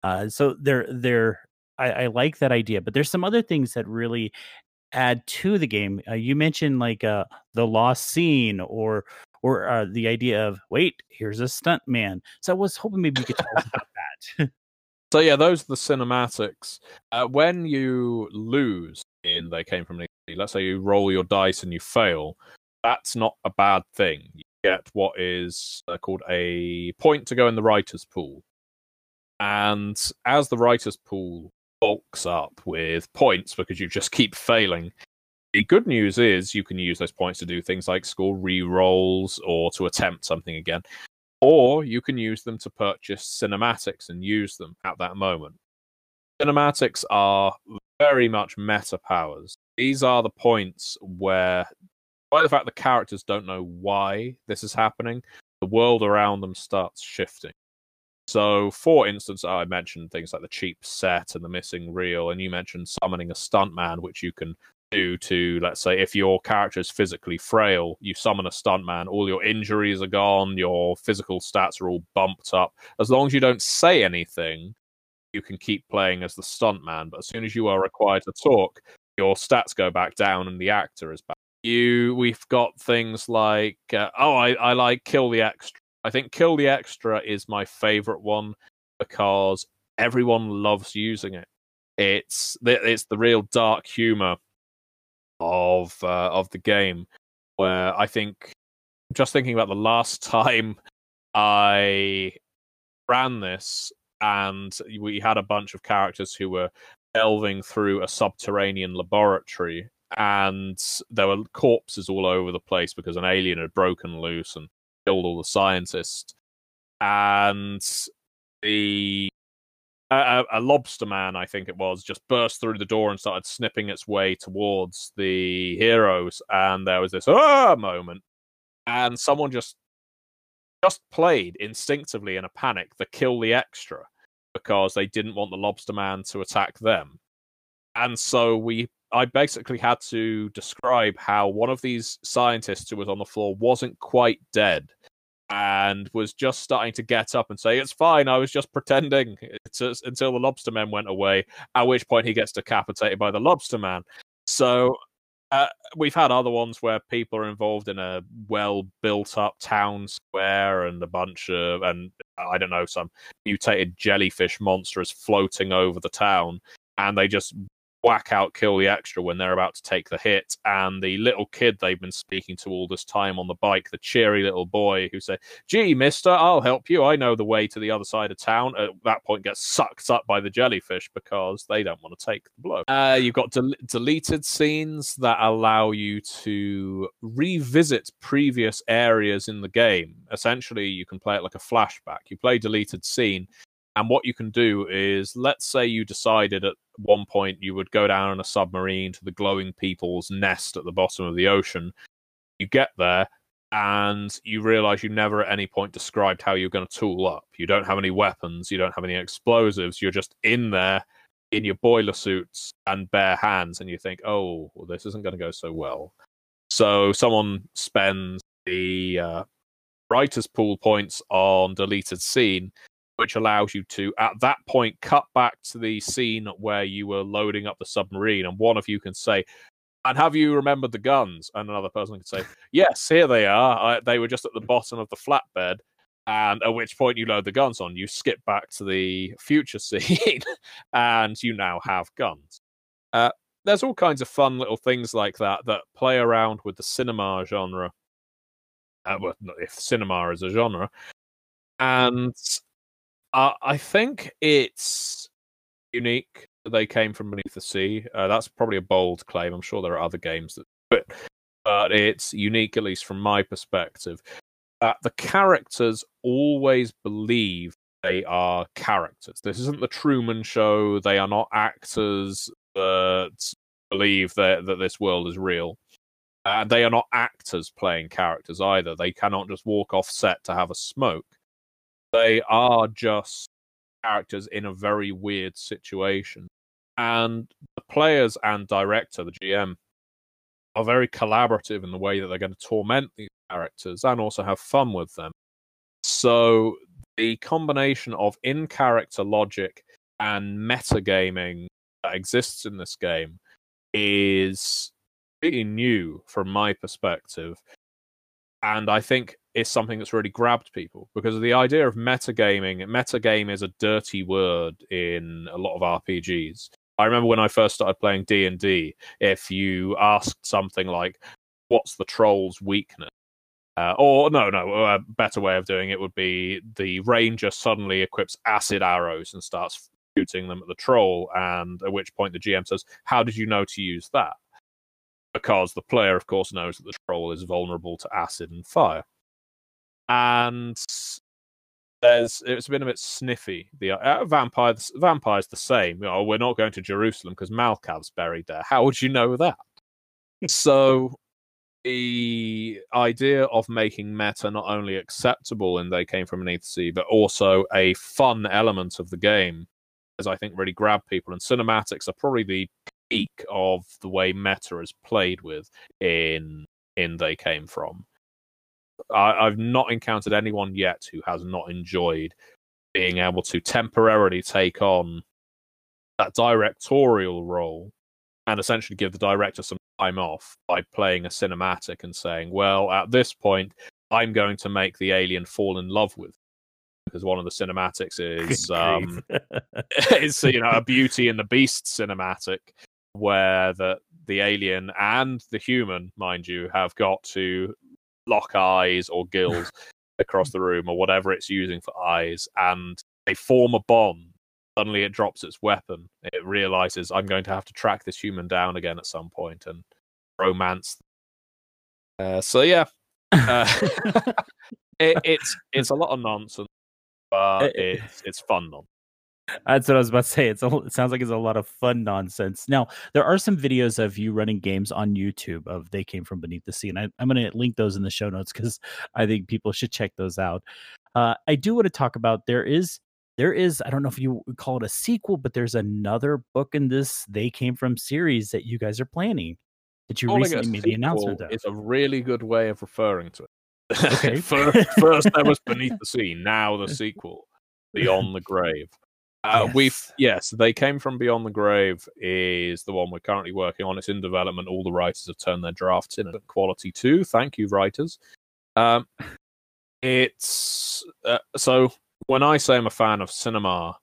Uh, so they're they're I, I, like that idea, but there's some other things that really add to the game. Uh, you mentioned like uh, the lost scene, or or uh, the idea of wait, here's a stunt man. So I was hoping maybe you could tell us about that. So yeah, those are the cinematics. Uh, when you lose in They Came From Italy, let's say you roll your dice and you fail, that's not a bad thing. You get what is uh, called a point to go in the writer's pool. And as the writer's pool bulks up with points because you just keep failing, the good news is you can use those points to do things like score re rolls or to attempt something again or you can use them to purchase cinematics and use them at that moment. Cinematics are very much meta powers. These are the points where, by the fact the characters don't know why this is happening, the world around them starts shifting. So, for instance, I mentioned things like the cheap set and the missing reel, and you mentioned summoning a stuntman, which you can do to let's say if your character is physically frail you summon a stuntman all your injuries are gone your physical stats are all bumped up as long as you don't say anything you can keep playing as the stuntman but as soon as you are required to talk your stats go back down and the actor is back. You we've got things like uh, oh I, I like kill the extra. I think kill the extra is my favorite one because everyone loves using it. It's it's the real dark humor of uh, of the game, where I think just thinking about the last time I ran this, and we had a bunch of characters who were delving through a subterranean laboratory, and there were corpses all over the place because an alien had broken loose and killed all the scientists. And the a, a, lobster man, I think it was, just burst through the door and started snipping its way towards the heroes, and there was this ah! moment, and someone just just played instinctively in a panic the kill the extra because they didn't want the lobster man to attack them, and so we. I basically had to describe how one of these scientists who was on the floor wasn't quite dead and was just starting to get up and say, It's fine, I was just pretending it's, until the lobster man went away, at which point he gets decapitated by the lobster man. So uh, we've had other ones where people are involved in a well built up town square and a bunch of, and I don't know, some mutated jellyfish monster is floating over the town. And they just whack out, kill the extra when they're about to take the hit. And the little kid they've been speaking to all this time on the bike, the cheery little boy who said, "Gee, Mister, I'll help you. I know the way to the other side of town." At that point, gets sucked up by the jellyfish because they don't want to take the blow. Uh, you've got del- deleted scenes that allow you to revisit previous areas in the game. Essentially, you can play it like a flashback. You play deleted scene and what you can do is, let's say you decided at one point you would go down in a submarine to the glowing people's nest at the bottom of the ocean. You get there and you realize you never at any point described how you're going to tool up. You don't have any weapons, you don't have any explosives, you're just in there in your boiler suits and bare hands, and you think, oh, well, this isn't going to go so well. So someone spends the uh, writer's pool points on deleted scene which allows you to, at that point, cut back to the scene where you were loading up the submarine, and one of you can say, and have you remembered the guns? And another person can say, yes, here they are. I, they were just at the bottom of the flatbed. And at which point you load the guns on, you skip back to the future scene, and you now have guns. Uh, there's all kinds of fun little things like that that play around with the cinema genre. Uh, well, if cinema is a genre, and uh, I think it's unique. That they came from beneath the sea. Uh, that's probably a bold claim. I'm sure there are other games that do it, but it's unique, at least from my perspective. That the characters always believe they are characters. This isn't the Truman Show. They are not actors that believe that that this world is real. Uh, they are not actors playing characters either. They cannot just walk off set to have a smoke. They are just characters in a very weird situation. And the players and director, the GM, are very collaborative in the way that they're going to torment these characters and also have fun with them. So the combination of in character logic and metagaming that exists in this game is pretty new from my perspective. And I think is something that's really grabbed people because of the idea of metagaming, metagame is a dirty word in a lot of RPGs. I remember when I first started playing D and D, if you asked something like, "What's the troll's weakness?" Uh, or no, no, a better way of doing it would be the ranger suddenly equips acid arrows and starts shooting them at the troll, and at which point the GM says, "How did you know to use that?" Because the player, of course, knows that the troll is vulnerable to acid and fire, and there's it's been a bit sniffy. The uh, vampire, vampire's the same. You know, we're not going to Jerusalem because Malkav's buried there. How would you know that? so the idea of making meta not only acceptable and They Came From the Sea, but also a fun element of the game, as I think really grabbed people. And cinematics are probably the peak of the way meta is played with in in They Came From. I, I've not encountered anyone yet who has not enjoyed being able to temporarily take on that directorial role and essentially give the director some time off by playing a cinematic and saying, well, at this point, I'm going to make the alien fall in love with. Because one of the cinematics is um, is you know a Beauty and the Beast cinematic, where the the alien and the human, mind you, have got to lock eyes or gills across the room or whatever it's using for eyes, and they form a bond suddenly it drops its weapon. It realizes I'm going to have to track this human down again at some point and romance. Uh, so yeah, uh, it, it's it's a lot of nonsense, but it's it's fun nonsense. That's what I was about to say. It's a, it sounds like it's a lot of fun nonsense. Now, there are some videos of you running games on YouTube of They Came From Beneath the Sea, and I, am going to link those in the show notes because I think people should check those out. Uh, I do want to talk about there is there is i don't know if you would call it a sequel but there's another book in this they came from series that you guys are planning that you Calling recently made the announcement of it's a really good way of referring to it okay first, first there was beneath the sea now the sequel beyond the grave uh, yes. We've yes, they came from Beyond the Grave is the one we're currently working on. It's in development. All the writers have turned their drafts in at quality too. Thank you, writers. Um, it's uh, so when I say I'm a fan of cinema,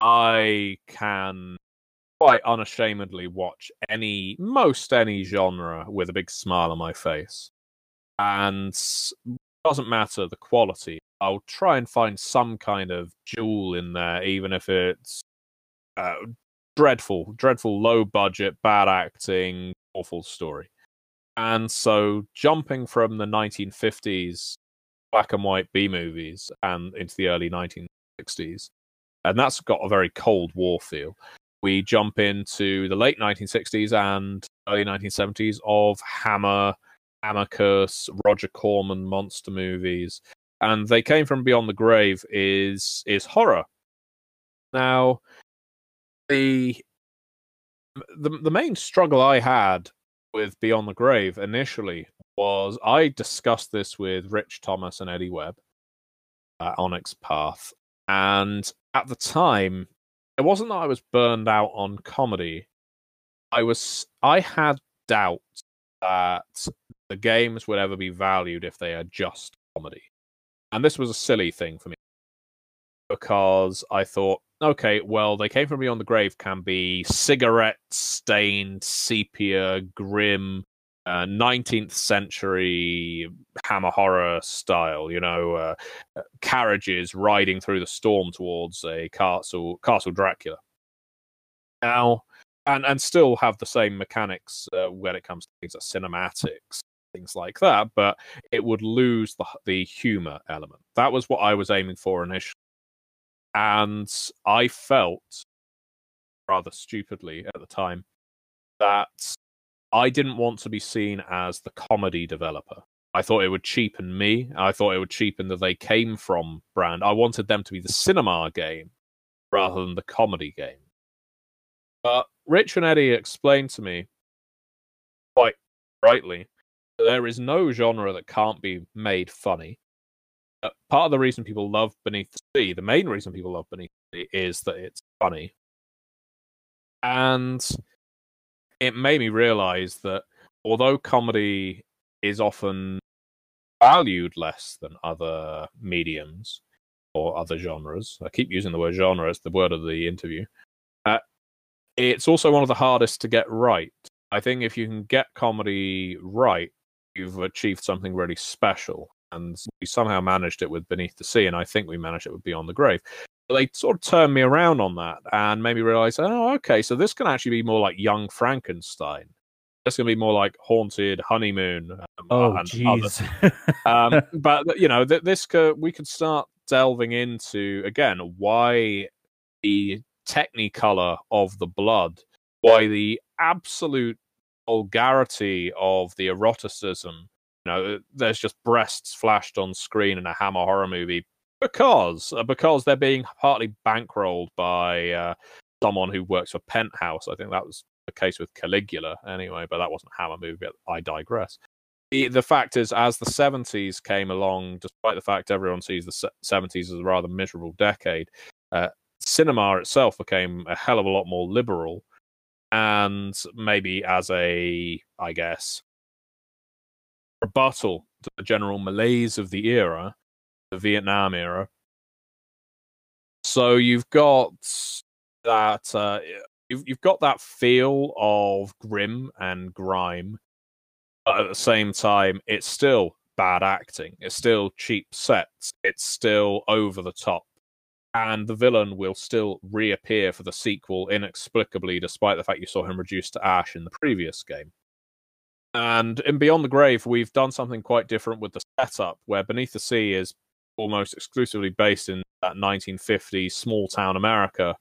I can quite unashamedly watch any most any genre with a big smile on my face. And doesn't matter the quality. I'll try and find some kind of jewel in there, even if it's uh, dreadful, dreadful, low budget, bad acting, awful story. And so, jumping from the 1950s black and white B movies and into the early 1960s. And that's got a very Cold War feel. We jump into the late 1960s and early 1970s of Hammer, Amicus, Roger Corman monster movies. And they came from Beyond the Grave is is horror. Now, the the the main struggle I had with Beyond the Grave initially was I discussed this with Rich Thomas and Eddie Webb at Onyx Path. And at the time, it wasn't that I was burned out on comedy. I was I had doubts that the games would ever be valued if they are just comedy. And this was a silly thing for me because I thought, okay, well, they came from beyond the grave can be cigarette stained, sepia, grim, uh, 19th century hammer horror style, you know, uh, uh, carriages riding through the storm towards a castle, Castle Dracula. Now, and and still have the same mechanics uh, when it comes to things like cinematics, things like that, but it would lose the the humor element. That was what I was aiming for initially, and I felt rather stupidly at the time that I didn't want to be seen as the comedy developer. I thought it would cheapen me. I thought it would cheapen that they came from brand. I wanted them to be the cinema game rather than the comedy game. But Rich and Eddie explained to me quite rightly there is no genre that can't be made funny. Uh, part of the reason people love Beneath the Sea, the main reason people love Beneath the Sea, is that it's funny. And it made me realize that although comedy is often valued less than other mediums or other genres, I keep using the word genre as the word of the interview, uh, it's also one of the hardest to get right. I think if you can get comedy right, you've achieved something really special. And we somehow managed it with Beneath the Sea, and I think we managed it with Beyond the Grave. But they sort of turned me around on that and made me realize, oh, okay, so this can actually be more like Young Frankenstein. This can be more like Haunted Honeymoon. Um, oh, jeez. um, but you know, th- this could, we could start delving into again why the technicolor of the blood, why the absolute vulgarity of the eroticism. You know, there's just breasts flashed on screen in a Hammer horror movie because uh, because they're being partly bankrolled by uh, someone who works for Penthouse. I think that was the case with Caligula, anyway, but that wasn't a Hammer movie. I digress. The, the fact is, as the 70s came along, despite the fact everyone sees the 70s as a rather miserable decade, uh, cinema itself became a hell of a lot more liberal and maybe as a i guess rebuttal to the general malaise of the era the vietnam era. So you've got that uh, you've, you've got that feel of grim and grime but at the same time it's still bad acting. It's still cheap sets. It's still over the top and the villain will still reappear for the sequel inexplicably, despite the fact you saw him reduced to ash in the previous game. And in Beyond the Grave, we've done something quite different with the setup, where Beneath the Sea is almost exclusively based in that 1950s small town America.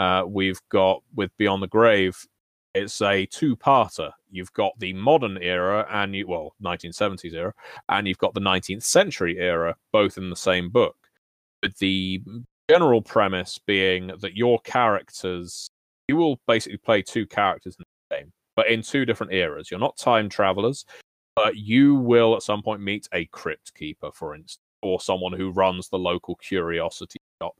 Uh, we've got with Beyond the Grave, it's a two-parter. You've got the modern era and you well 1970s era, and you've got the 19th century era, both in the same book. With the general premise being that your characters, you will basically play two characters in the game, but in two different eras. You're not time travelers, but you will at some point meet a crypt keeper, for instance, or someone who runs the local curiosity shop.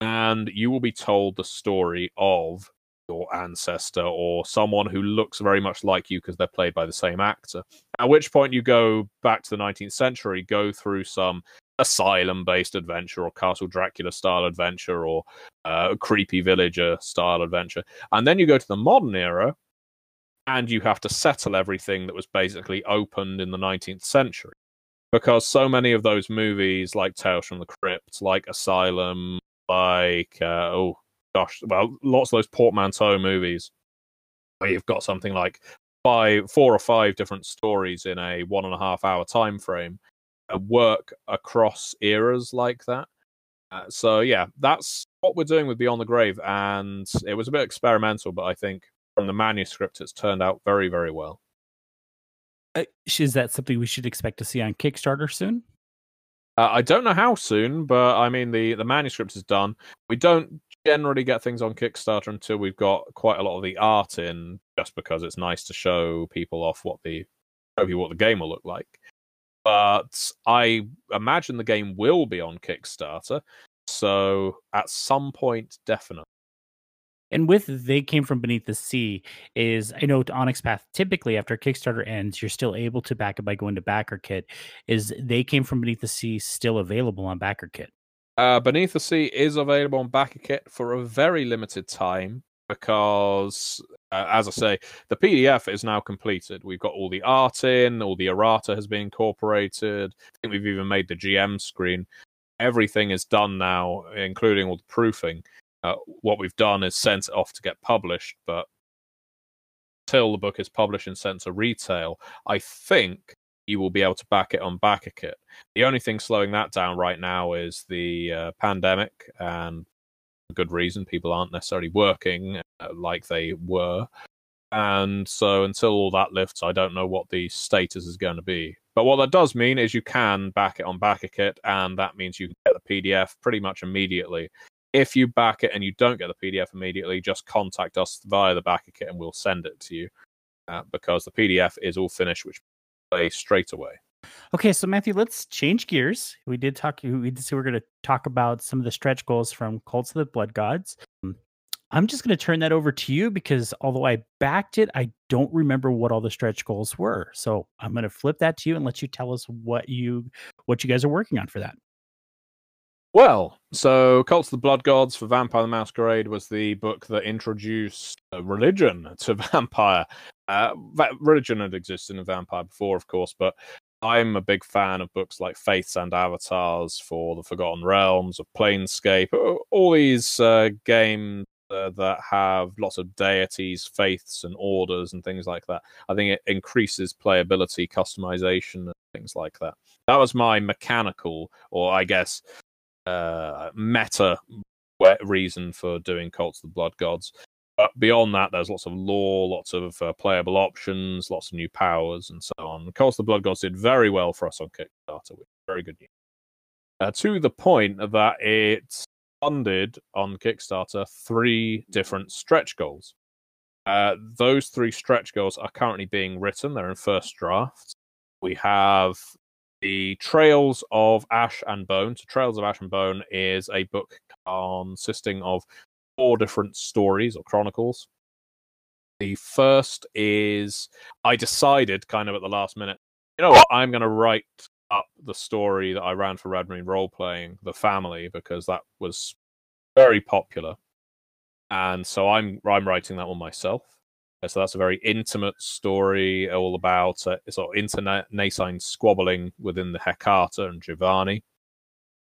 And you will be told the story of your ancestor or someone who looks very much like you because they're played by the same actor. At which point you go back to the 19th century, go through some asylum based adventure or Castle Dracula style adventure or uh, creepy villager style adventure. And then you go to the modern era and you have to settle everything that was basically opened in the 19th century. Because so many of those movies, like Tales from the Crypt, like Asylum, like, uh, oh gosh, well, lots of those portmanteau movies where you've got something like five, four or five different stories in a one and a half hour time frame work across eras like that. Uh, so yeah, that's what we're doing with Beyond the Grave, and it was a bit experimental, but I think from the manuscript, it's turned out very, very well. Uh, is that something we should expect to see on Kickstarter soon? Uh, I don't know how soon, but I mean the the manuscript is done. We don't generally get things on Kickstarter until we've got quite a lot of the art in, just because it's nice to show people off what the show people what the game will look like but I imagine the game will be on Kickstarter. So at some point, definitely. And with they came from beneath the sea is I know Onyx Path typically after Kickstarter ends, you're still able to back it by going to BackerKit. Is they came from beneath the sea still available on BackerKit? Uh, beneath the Sea is available on BackerKit for a very limited time because, uh, as I say, the PDF is now completed. We've got all the art in, all the errata has been incorporated. I think we've even made the GM screen. Everything is done now, including all the proofing. Uh, what we've done is sent it off to get published, but until the book is published and sent to retail, I think you will be able to back it on BackerKit. The only thing slowing that down right now is the uh, pandemic, and good reason people aren't necessarily working uh, like they were. And so until all that lifts, I don't know what the status is going to be. But what that does mean is you can back it on BackerKit, and that means you can get the PDF pretty much immediately. If you back it and you don't get the PDF immediately, just contact us via the BackerKit and we'll send it to you uh, because the PDF is all finished, which play straight away. Okay, so Matthew, let's change gears. We did talk. We did say we're going to talk about some of the stretch goals from Cults of the Blood Gods. I'm just going to turn that over to you because although I backed it, I don't remember what all the stretch goals were. So I'm going to flip that to you and let you tell us what you what you guys are working on for that. Well, so Cults of the Blood Gods for Vampire the Masquerade was the book that introduced religion to vampire. Uh, religion had existed in vampire before, of course, but I'm a big fan of books like Faiths and Avatars for the Forgotten Realms, of Planescape, all these uh, games uh, that have lots of deities, faiths, and orders and things like that. I think it increases playability, customization, and things like that. That was my mechanical, or I guess, uh, meta reason for doing Cults of the Blood Gods. But beyond that, there's lots of lore, lots of uh, playable options, lots of new powers, and so on. Of course, the Blood Gods did very well for us on Kickstarter, which is very good news. Uh, to the point that it funded on Kickstarter three different stretch goals. Uh, those three stretch goals are currently being written. They're in first draft. We have the Trails of Ash and Bone. So, Trails of Ash and Bone is a book consisting of four different stories or chronicles. The first is I decided kind of at the last minute, you know what, I'm going to write up the story that I ran for Red Marine role playing, The Family, because that was very popular. And so I'm I'm writing that one myself. So that's a very intimate story, all about uh, sort of internecine squabbling within the Hecata and Giovanni.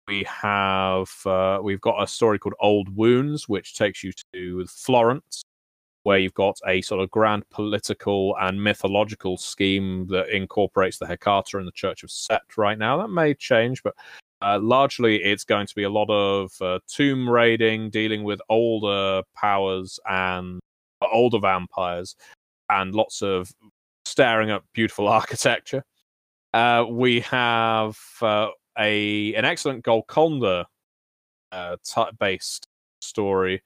We have uh, we've got a story called Old Wounds, which takes you to Florence, where you've got a sort of grand political and mythological scheme that incorporates the Hecata and the Church of Set right now. That may change, but uh, largely it's going to be a lot of uh, tomb raiding, dealing with older powers and older vampires, and lots of staring at beautiful architecture. Uh, we have uh, a an excellent Golconda uh, based story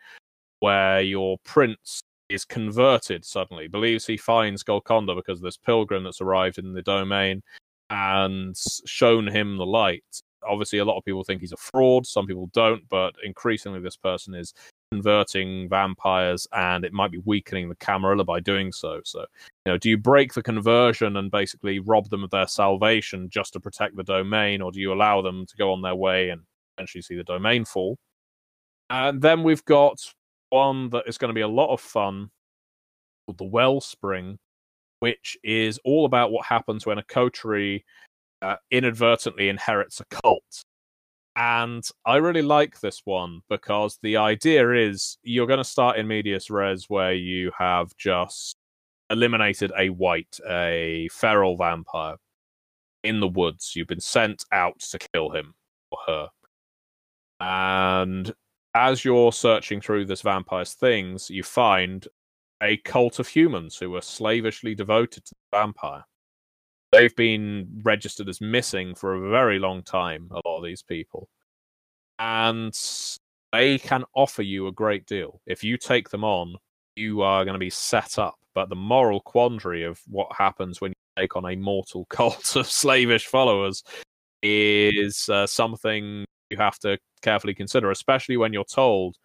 where your prince is converted suddenly, believes he finds Golconda because this pilgrim that's arrived in the domain and shown him the light. Obviously, a lot of people think he's a fraud, some people don't, but increasingly, this person is converting vampires and it might be weakening the Camarilla by doing so. So, you know, do you break the conversion and basically rob them of their salvation just to protect the domain, or do you allow them to go on their way and eventually see the domain fall? And then we've got one that is going to be a lot of fun called the Wellspring, which is all about what happens when a coterie uh, inadvertently inherits a cult. And I really like this one because the idea is you're going to start in medias res where you have just eliminated a wight, a feral vampire in the woods. You've been sent out to kill him or her. And as you're searching through this vampire's things, you find a cult of humans who are slavishly devoted to the vampire. They've been registered as missing for a very long time, a lot of these people. And they can offer you a great deal. If you take them on, you are going to be set up. But the moral quandary of what happens when you take on a mortal cult of slavish followers is uh, something you have to carefully consider, especially when you're told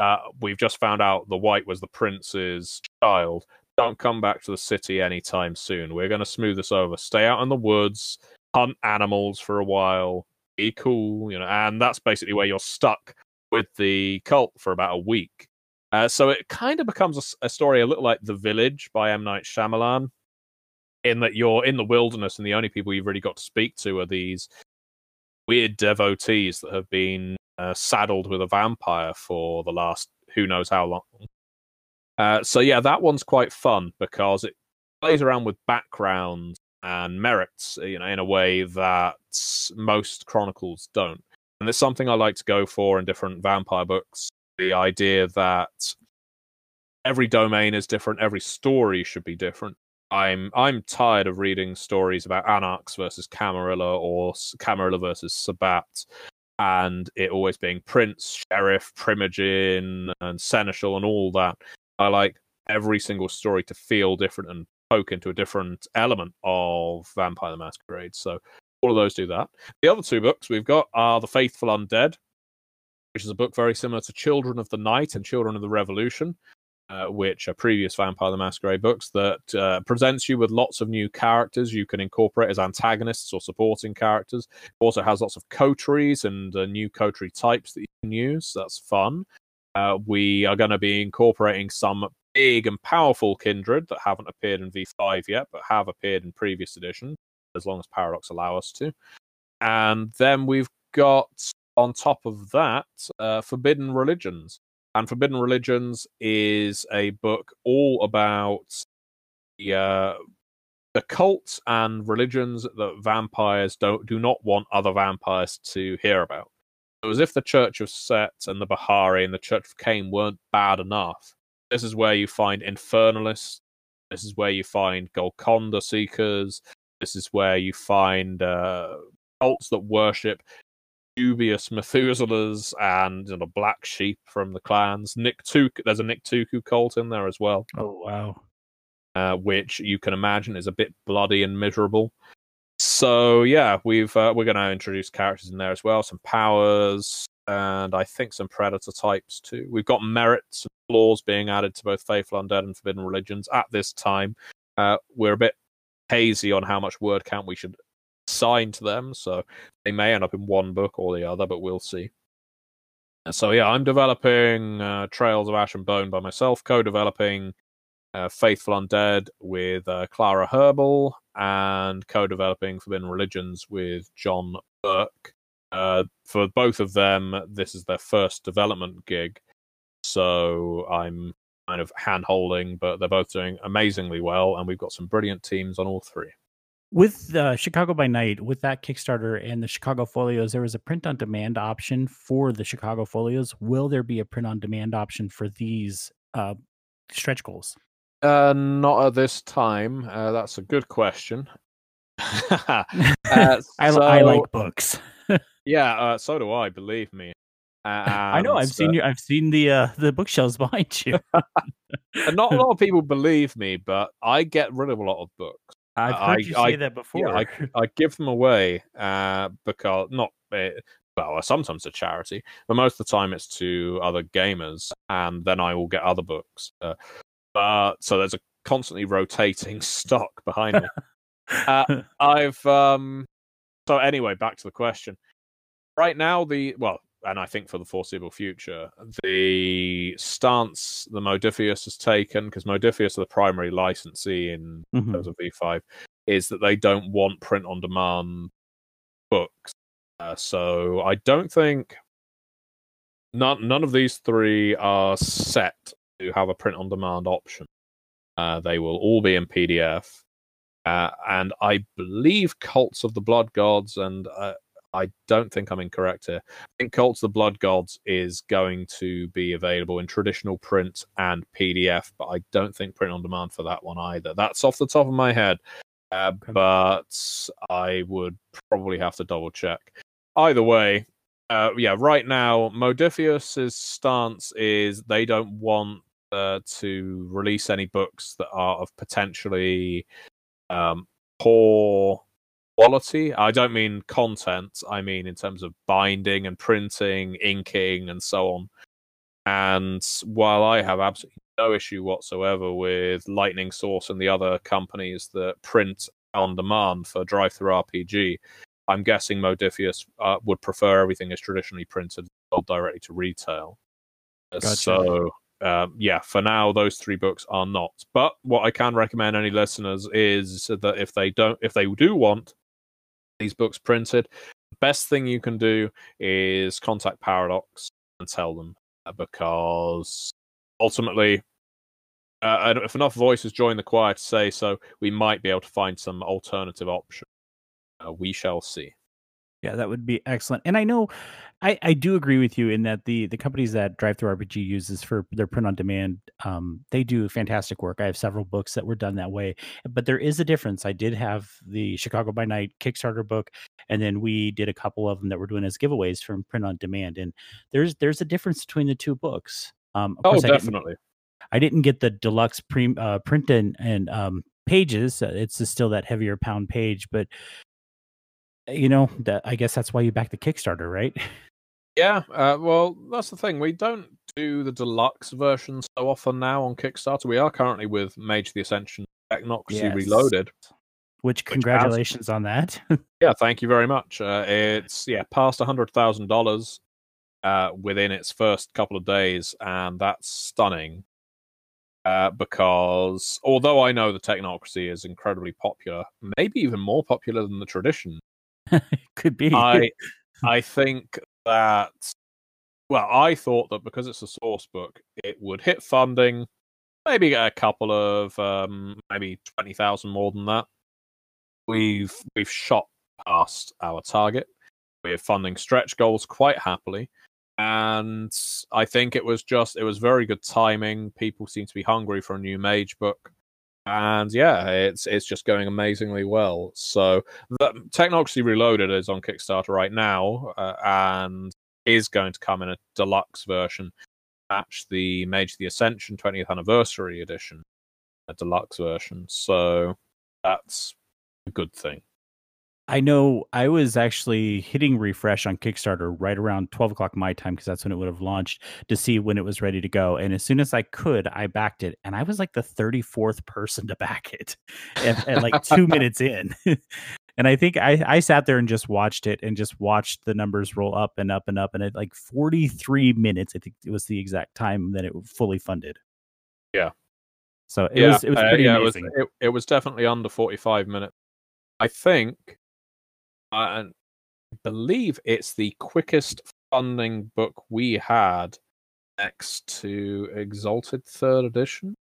uh, we've just found out the wight was the prince's child. Don't come back to the city anytime soon. We're going to smooth this over. Stay out in the woods, hunt animals for a while, be cool, you know. And that's basically where you're stuck with the cult for about a week. Uh, so it kind of becomes a, a, story a little like The Village by M. Night Shyamalan, in that you're in the wilderness and the only people you've really got to speak to are these weird devotees that have been uh, saddled with a vampire for the last who knows how long. Uh, so yeah, that one's quite fun because it plays around with background and merits, you know, in a way that most chronicles don't. And it's something I like to go for in different vampire books. The idea that every domain is different, every story should be different. I'm I'm tired of reading stories about Anarchs versus Camarilla or Camarilla versus Sabbat, and it always being Prince, Sheriff, Primogen, and Seneschal, and all that. I like every single story to feel different and poke into a different element of Vampire the Masquerade. So all of those do that. The other two books we've got are The Faithful Undead, which is a book very similar to Children of the Night and Children of the Revolution, uh, which are previous Vampire the Masquerade books that uh, presents you with lots of new characters you can incorporate as antagonists or supporting characters. It also has lots of coteries and uh, new coterie types that you can use. That's fun. Uh, we are going to be incorporating some big and powerful kindred that haven't appeared in V5 yet, but have appeared in previous editions, as long as Paradox allow us to. And then we've got on top of that, uh, Forbidden Religions. And Forbidden Religions is a book all about the, uh, the cults and religions that vampires don't do not want other vampires to hear about. It was if the Church of Set and the Bahari and the Church of Cain weren't bad enough. This is where you find Infernalists. This is where you find Golconda Seekers. This is where you find uh, cults that worship dubious Methuselahs and you know, black sheep from the clans. Nick there's a Nictuku cult in there as well. Oh wow! Uh, which you can imagine is a bit bloody and miserable. So yeah, we've uh, we're going to introduce characters in there as well, some powers, and I think some predator types too. We've got merits and flaws being added to both Faithful Undead and Forbidden Religions at this time. Uh, we're a bit hazy on how much word count we should assign to them, so they may end up in one book or the other, but we'll see. So yeah, I'm developing uh, Trails of Ash and Bone by myself, co-developing uh, Faithful Undead with uh, Clara Herbal, and co-developing Forbidden Religions with John Burke. Uh, for both of them, this is their first development gig, so I'm kind of hand holding, but they're both doing amazingly well, and we've got some brilliant teams on all three. With uh, Chicago by Night, with that Kickstarter and the Chicago Folios, there was a print on demand option for the Chicago Folios. Will there be a print on demand option for these uh, stretch goals? Uh, not at this time. Uh, that's a good question. uh, I, so, I like books. yeah, uh, so do I. Believe me. I know. I've seen you. I've seen the uh, the bookshelves behind you. not a lot of people believe me, but I get rid of a lot of books. I've heard I, you say I, that before. Yeah, I, I give them away uh, because not uh, well, sometimes to charity, but most of the time it's to other gamers, and then I will get other books. Uh, but so there's a constantly rotating stock behind me. uh, I've um. So anyway, back to the question. Right now, the well, and I think for the foreseeable future, the stance the Modiphius has taken, because Modiphius are the primary licensee in mm-hmm. terms of V5, is that they don't want print on demand books. Uh, so I don't think none none of these three are set to have a print on demand option. Uh, they will all be in PDF. Uh, and I believe Cults of the Blood Gods, and uh, I don't think I'm incorrect here. I think Cults of the Blood Gods is going to be available in traditional print and PDF, but I don't think print on demand for that one either. That's off the top of my head, uh, but I would probably have to double check. Either way, uh, yeah, right now, Modiphius's stance is they don't want uh, to release any books that are of potentially um, poor quality. I don't mean content. I mean in terms of binding and printing, inking, and so on. And while I have absolutely no issue whatsoever with Lightning Source and the other companies that print on demand for DriveThruRPG, I'm guessing Modiphius uh, would prefer everything is traditionally printed sold directly to retail. Gotcha. So um, yeah, for now, those three books are not. But what I can recommend any listeners is that if they don't, if they do want these books printed, the best thing you can do is contact Paradox and tell them uh, because ultimately, uh, if enough voices join the choir to say so, we might be able to find some alternative option. Uh, we shall see. Yeah, that would be excellent. And I know I, I do agree with you in that the the companies that DriveThruRPG uses for their print on demand, um, they do fantastic work. I have several books that were done that way, but there is a difference. I did have the Chicago by Night Kickstarter book, and then we did a couple of them that we're doing as giveaways from print on demand. And there's there's a difference between the two books. Um, oh, definitely. I didn't, I didn't, get the deluxe pre uh, print and and um, pages. It's still that heavier pound page, but you know that I guess that's why you back the Kickstarter, right? Yeah, uh, well, that's the thing. We don't do the deluxe version so often now on Kickstarter. We are currently with Mage the Ascension Technocracy yes. Reloaded. Which, congratulations has, on that. yeah, thank you very much. Uh, it's yeah past hundred thousand uh, dollars within its first couple of days, and that's stunning. Uh, because although I know the technocracy is incredibly popular, maybe even more popular than the tradition, could be. I I think that well, I thought that because it's a source book, it would hit funding, maybe get a couple of um, maybe twenty thousand more than that. We've we've shot past our target. We're funding stretch goals quite happily, and I think it was just it was very good timing. People seem to be hungry for a new mage book and yeah, it's it's just going amazingly well. So the Technocracy Reloaded is on Kickstarter right now, uh, and is going to come in a deluxe version, match the Mage the Ascension 20th Anniversary Edition, a deluxe version. So that's a good thing. I know I was actually hitting refresh on Kickstarter right around 12 o'clock my time because that's when it would have launched to see when it was ready to go. And as soon as I could, I backed it. And I was like the 34th person to back it at, at like two minutes in. and I think I, I sat there and just watched it and just watched the numbers roll up and up and up. And at like 43 minutes, I think it was the exact time that it fully funded. Yeah. So it yeah, was it was pretty uh, yeah, amazing. It was, it, it was definitely under 45 minutes. I think I believe it's the quickest funding book we had next to Exalted Third Edition,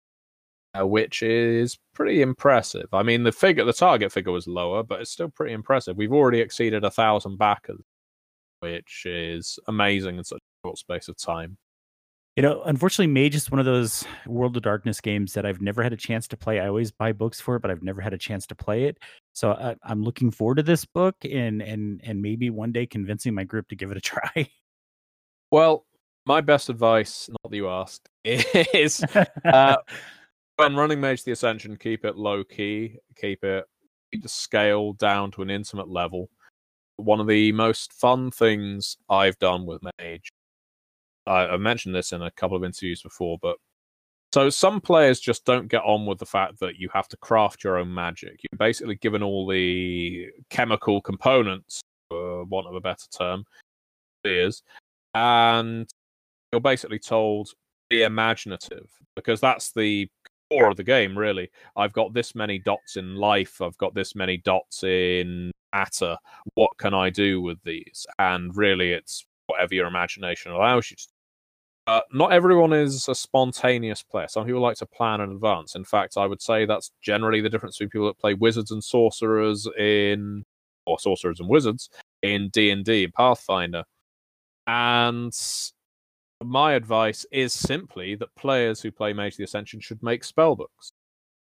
uh, which is pretty impressive. I mean, the figure, the target figure was lower, but it's still pretty impressive. We've already exceeded a thousand backers, which is amazing in such a short space of time. You know, unfortunately, Mage is one of those World of Darkness games that I've never had a chance to play. I always buy books for it, but I've never had a chance to play it. So I, am looking forward to this book and and and maybe one day convincing my group to give it a try. Well, my best advice, not that you asked, is uh, when running Mage the Ascension, keep it low key, keep it keep the scale down to an intimate level. One of the most fun things I've done with Mage I, I mentioned this in a couple of interviews before, but so some players just don't get on with the fact that you have to craft your own magic. You're basically given all the chemical components, for want of a better term, is, and you're basically told be imaginative because that's the core of the game. Really, I've got this many dots in life. I've got this many dots in matter. What can I do with these? And really, it's whatever your imagination allows you to uh, not everyone is a spontaneous player. Some people like to plan in advance. In fact, I would say that's generally the difference between people that play wizards and sorcerers in, or sorcerers and wizards in D and D, Pathfinder. And my advice is simply that players who play Mage the Ascension should make spellbooks.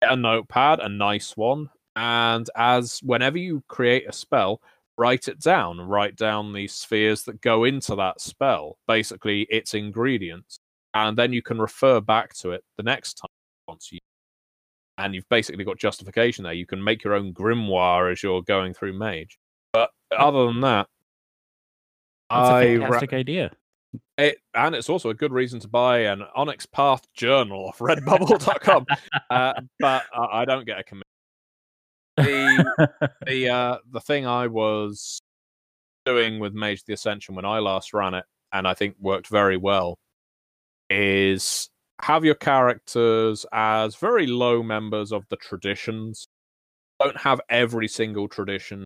Get a notepad, a nice one, and as whenever you create a spell, write it down write down the spheres that go into that spell basically its ingredients and then you can refer back to it the next time once you and you've basically got justification there. You can make your own grimoire as you're going through mage. But other than that that's I a fantastic ra- idea. It, and it's also a good reason to buy an Onyx Path journal off redbubble.com. uh, but I, I don't get a commission the the uh, the thing I was doing with Mage the Ascension when I last ran it, and I think worked very well, is have your characters as very low members of the traditions. Don't have every single tradition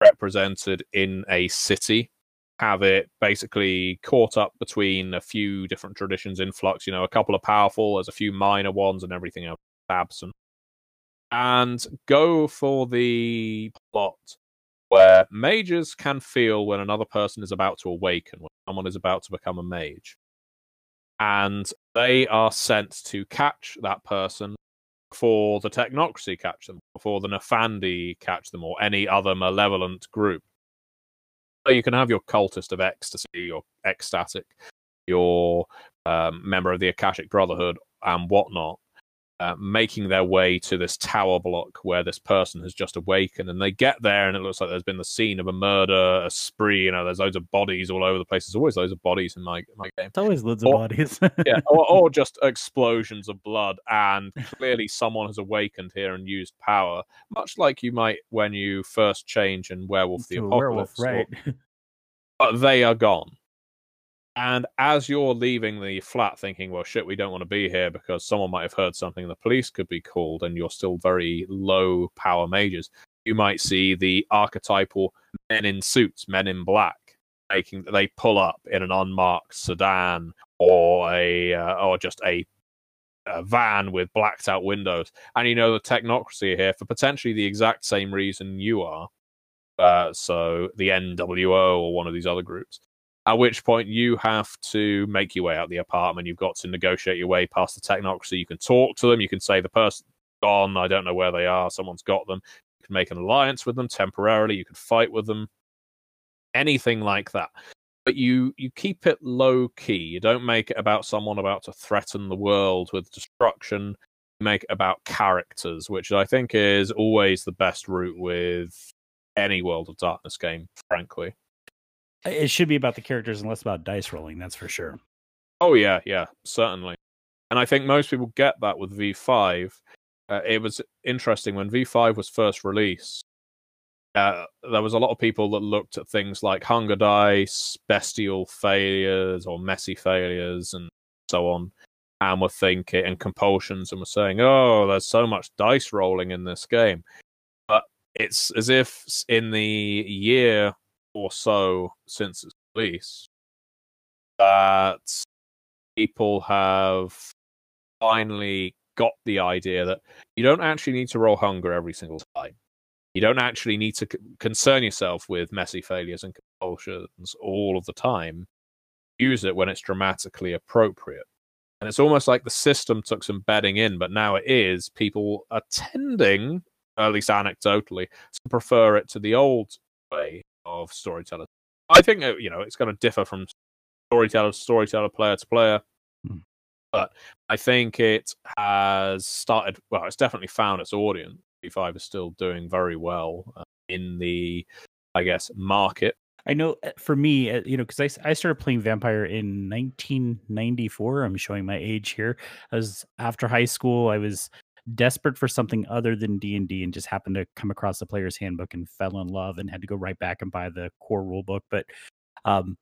represented in a city have it basically caught up between a few different traditions in flux. You know, a couple of powerful, there's a few minor ones, and everything else absent. And go for the plot where mages can feel when another person is about to awaken, when someone is about to become a mage. And they are sent to catch that person before the technocracy catch them, before the Nefandi catch them, or any other malevolent group. So you can have your cultist of ecstasy, your ecstatic, your um, member of the Akashic Brotherhood, and whatnot, uh, making their way to this tower block where this person has just awakened. And they get there, and it looks like there's been the scene of a murder, a spree. You know, there's loads of bodies all over the place. There's always loads of bodies in my my game. It's always loads Or- of bodies. yeah, or, or just explosions of blood, and clearly someone has awakened here and used power, much like you might when you first change in Werewolf the To a Apocalypse. or- right? but they are gone. And as you're leaving the flat thinking, well, shit, we don't want to be here because someone might have heard something, the police could be called, and you're still very low power mages, you might see the archetypal men in suits, men in black, making they pull up in an unmarked sedan or a uh, or just a, a van with blacked out windows. And you know the technocracy here for potentially the exact same reason you are. Uh, so the NWO or one of these other groups. At which point you have to make your way out the apartment. You've got to negotiate your way past the technocracy. You can talk to them. You can say the person's gone. I don't know where they are. Someone's got them. You can make an alliance with them temporarily. You can fight with them. Anything like that. But you you keep it low key. You don't make it about someone about to threaten the world with destruction. You make it about characters, which I think is always the best route with any World of Darkness game, frankly. It should be about the characters and less about dice rolling. That's for sure. Oh yeah, yeah, certainly. And I think most people get that with V5. Uh, it was interesting when V5 was first released. Uh, there was a lot of people that looked at things like hunger dice, bestial failures, or messy failures, and so on, and were thinking and compulsions, and were saying, "Oh, there's so much dice rolling in this game." But it's as if in the year or so since its release, that people have finally got the idea that you don't actually need to roll hunger every single time. You don't actually need to c- concern yourself with messy failures and compulsions all of the time. Use it when it's dramatically appropriate. And it's almost like the system took some bedding in, but now it is. People are tending, at least anecdotally, to prefer it to the old way of storytelling. I think, uh, you know, it's going to differ from storyteller to storyteller, player to player. Hmm. But I think it has started, well, it's definitely found its audience. V5 is still doing very well uh, in the, I guess, market. I know uh, for me, uh, you know, because I, I started playing Vampire in 1994. I'm showing my age here. I was after high school. I was desperate for something other than D and D, and just happened to come across the Player's Handbook and fell in love, and had to go right back and buy the core rule book. But um,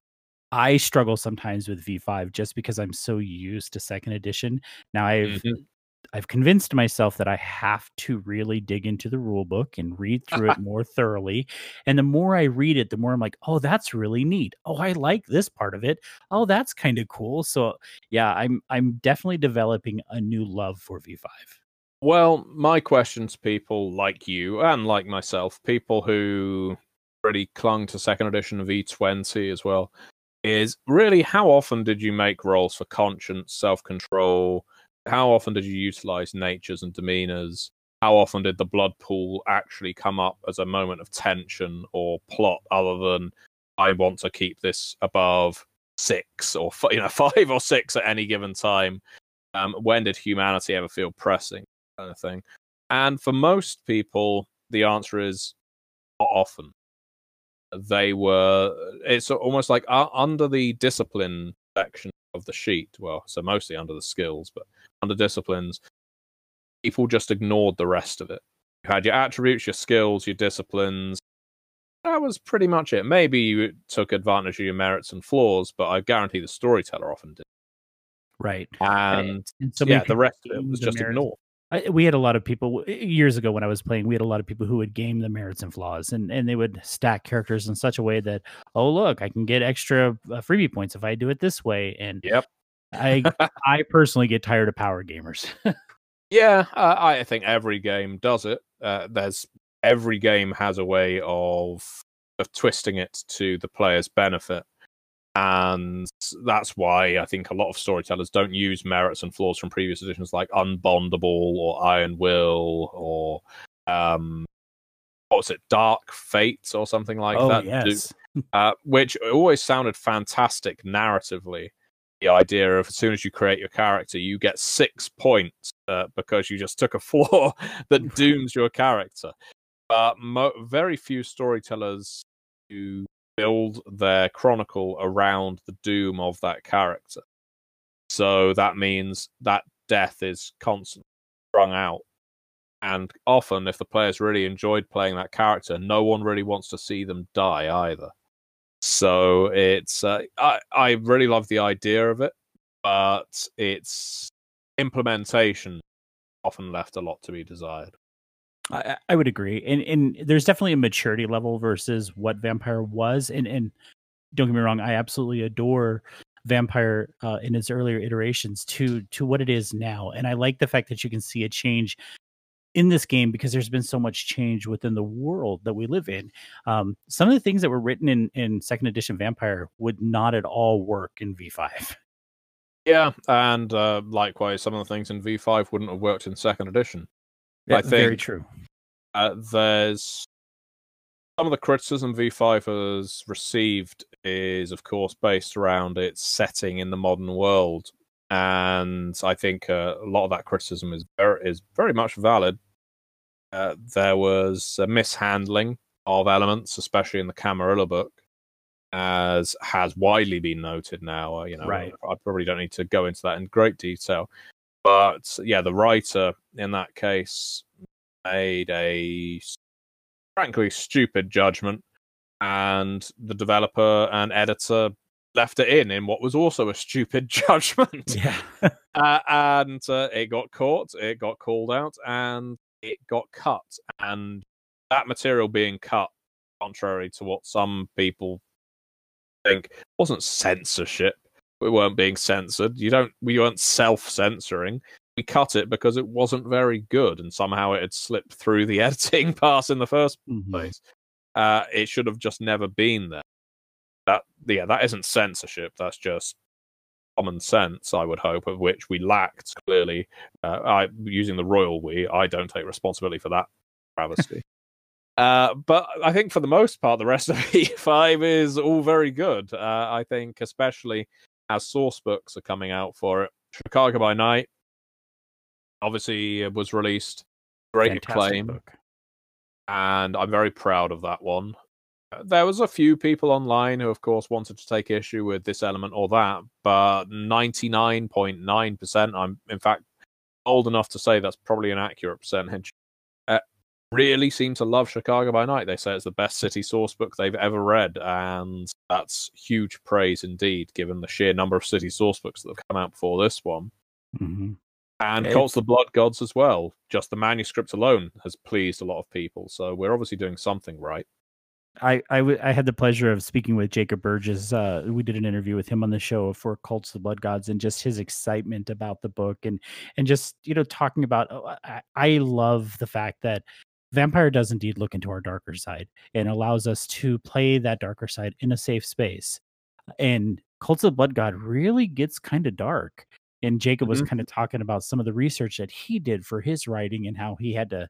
I struggle sometimes with V5 just because I'm so used to second edition. Now I've Mhm. I've convinced myself that I have to really dig into the rule book and read through it more thoroughly. And the more I read it, the more I'm like, oh, that's really neat. Oh, I like this part of it. Oh, that's kind of cool. So yeah, I'm I'm definitely developing a new love for V5. Well, my question to people like you and like myself, people who really clung to second edition of V20 as well, is really how often did you make rolls for conscience, self control? How often did you utilize natures and demeanors? How often did the blood pool actually come up as a moment of tension or plot other than I want to keep this above six or you know five or six at any given time? Um, when did humanity ever feel pressing? Kind of thing. And for most people, the answer is not often. They were, it's almost like uh, under the discipline section of the sheet. Well, so mostly under the skills, but under disciplines, people just ignored the rest of it. You had your attributes, your skills, your disciplines. That was pretty much it. Maybe you took advantage of your merits and flaws, but I guarantee the storyteller often did. Right. And and so yeah, the rest of it was just ignored. I, we had a lot of people years ago when I was playing. We had a lot of people who would game the merits and flaws, and and they would stack characters in such a way that oh look, I can get extra uh, freebie points if I do it this way. And yep, I I personally get tired of power gamers. yeah, uh, I think every game does it. Uh, there's every game has a way of of twisting it to the player's benefit and that's why I think a lot of storytellers don't use merits and flaws from previous editions like Unbondable or Iron Will or um, what was it, Dark Fates or something like oh, that. Yes. Uh, which always sounded fantastic narratively. The idea of as soon as you create your character, you get six points uh, because you just took a flaw that dooms your character. But mo- very few storytellers who build their chronicle around the doom of that character. So that means that death is constantly strung out. And often, if the players really enjoyed playing that character, no one really wants to see them die either. So it's uh, I I really love the idea of it, but its implementation often left a lot to be desired. I, I would agree, and and there's definitely a maturity level versus what Vampire was, and and don't get me wrong, I absolutely adore Vampire uh, in its earlier iterations to to what it is now, and I like the fact that you can see a change in this game because there's been so much change within the world that we live in. Um, some of the things that were written in in second edition Vampire would not at all work in V5. Yeah, and uh, likewise, some of the things in V5 wouldn't have worked in second edition. Yeah, I think very true. Uh, there's some of the criticism V5 has received is, of course, based around its setting in the modern world, and I think uh, a lot of that criticism is very, is very much valid. Uh, there was a mishandling of elements, especially in the Camarilla book, as has widely been noted now. Uh, you know, right. I probably don't need to go into that in great detail, but yeah, the writer in that case made a frankly stupid judgment, and the developer and editor left it in in what was also a stupid judgment. Yeah. uh, and uh, it got caught, it got called out, and it got cut. And that material being cut, contrary to what some people think, wasn't censorship we weren't being censored. You don't. We weren't self-censoring. We cut it because it wasn't very good, and somehow it had slipped through the editing pass in the 1st mm-hmm. place. Uh, it should have just never been there. That yeah, that isn't censorship. That's just common sense. I would hope, of which we lacked clearly. Uh, I using the royal we. I don't take responsibility for that travesty. Uh, but I think for the most part, the rest of V5 is all very good. Uh, I think, especially as source books are coming out for it. Chicago by Night obviously was released, great Fantastic acclaim, book. and I'm very proud of that one. Uh, There was a few people online who, of course, wanted to take issue with this element or that, but 99.9%, I'm in fact old enough to say that's probably an accurate percentage, really seem to love Chicago by Night. They say it's the best city source book they've ever read, and that's huge praise indeed, given the sheer number of city source books that have come out before this one. Mhm. And Yeah, Cults of the Blood Gods as well. Just the manuscript alone has pleased a lot of people, so we're obviously doing something right. I, I, w- I had the pleasure of speaking with Jacob Burgess. Uh, we did an interview with him on the show for Cults of the Blood Gods and just his excitement about the book and and just you know talking about. oh, I, I love the fact that Vampire does indeed look into our darker side and allows us to play that darker side in a safe space. And Cults of Blood God really gets kind of dark. And Jacob was Mhm. kind of talking about some of the research that he did for his writing and how he had to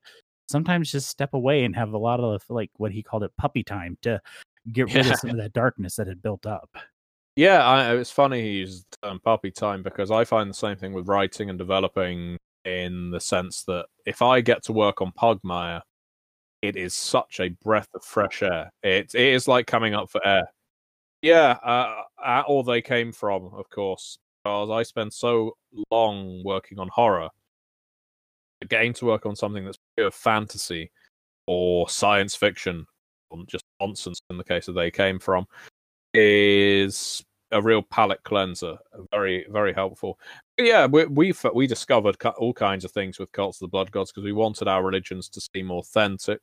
sometimes just step away and have a lot of like what he called it puppy time to get rid Yeah. of some of that darkness that had built up. Yeah, I, it's funny he used the term puppy time because I find the same thing with writing and developing in the sense that if I get to work on Pugmire, it is such a breath of fresh air. It, it is like coming up for air. Yeah, uh, uh, or they came from, of course, because I spent so long working on horror. Getting to work on something that's pure fantasy or science fiction, just nonsense in the case that they came from, is a real palate cleanser. Very, very helpful. Yeah, we we we discovered all kinds of things with cults of the blood gods because we wanted our religions to seem authentic.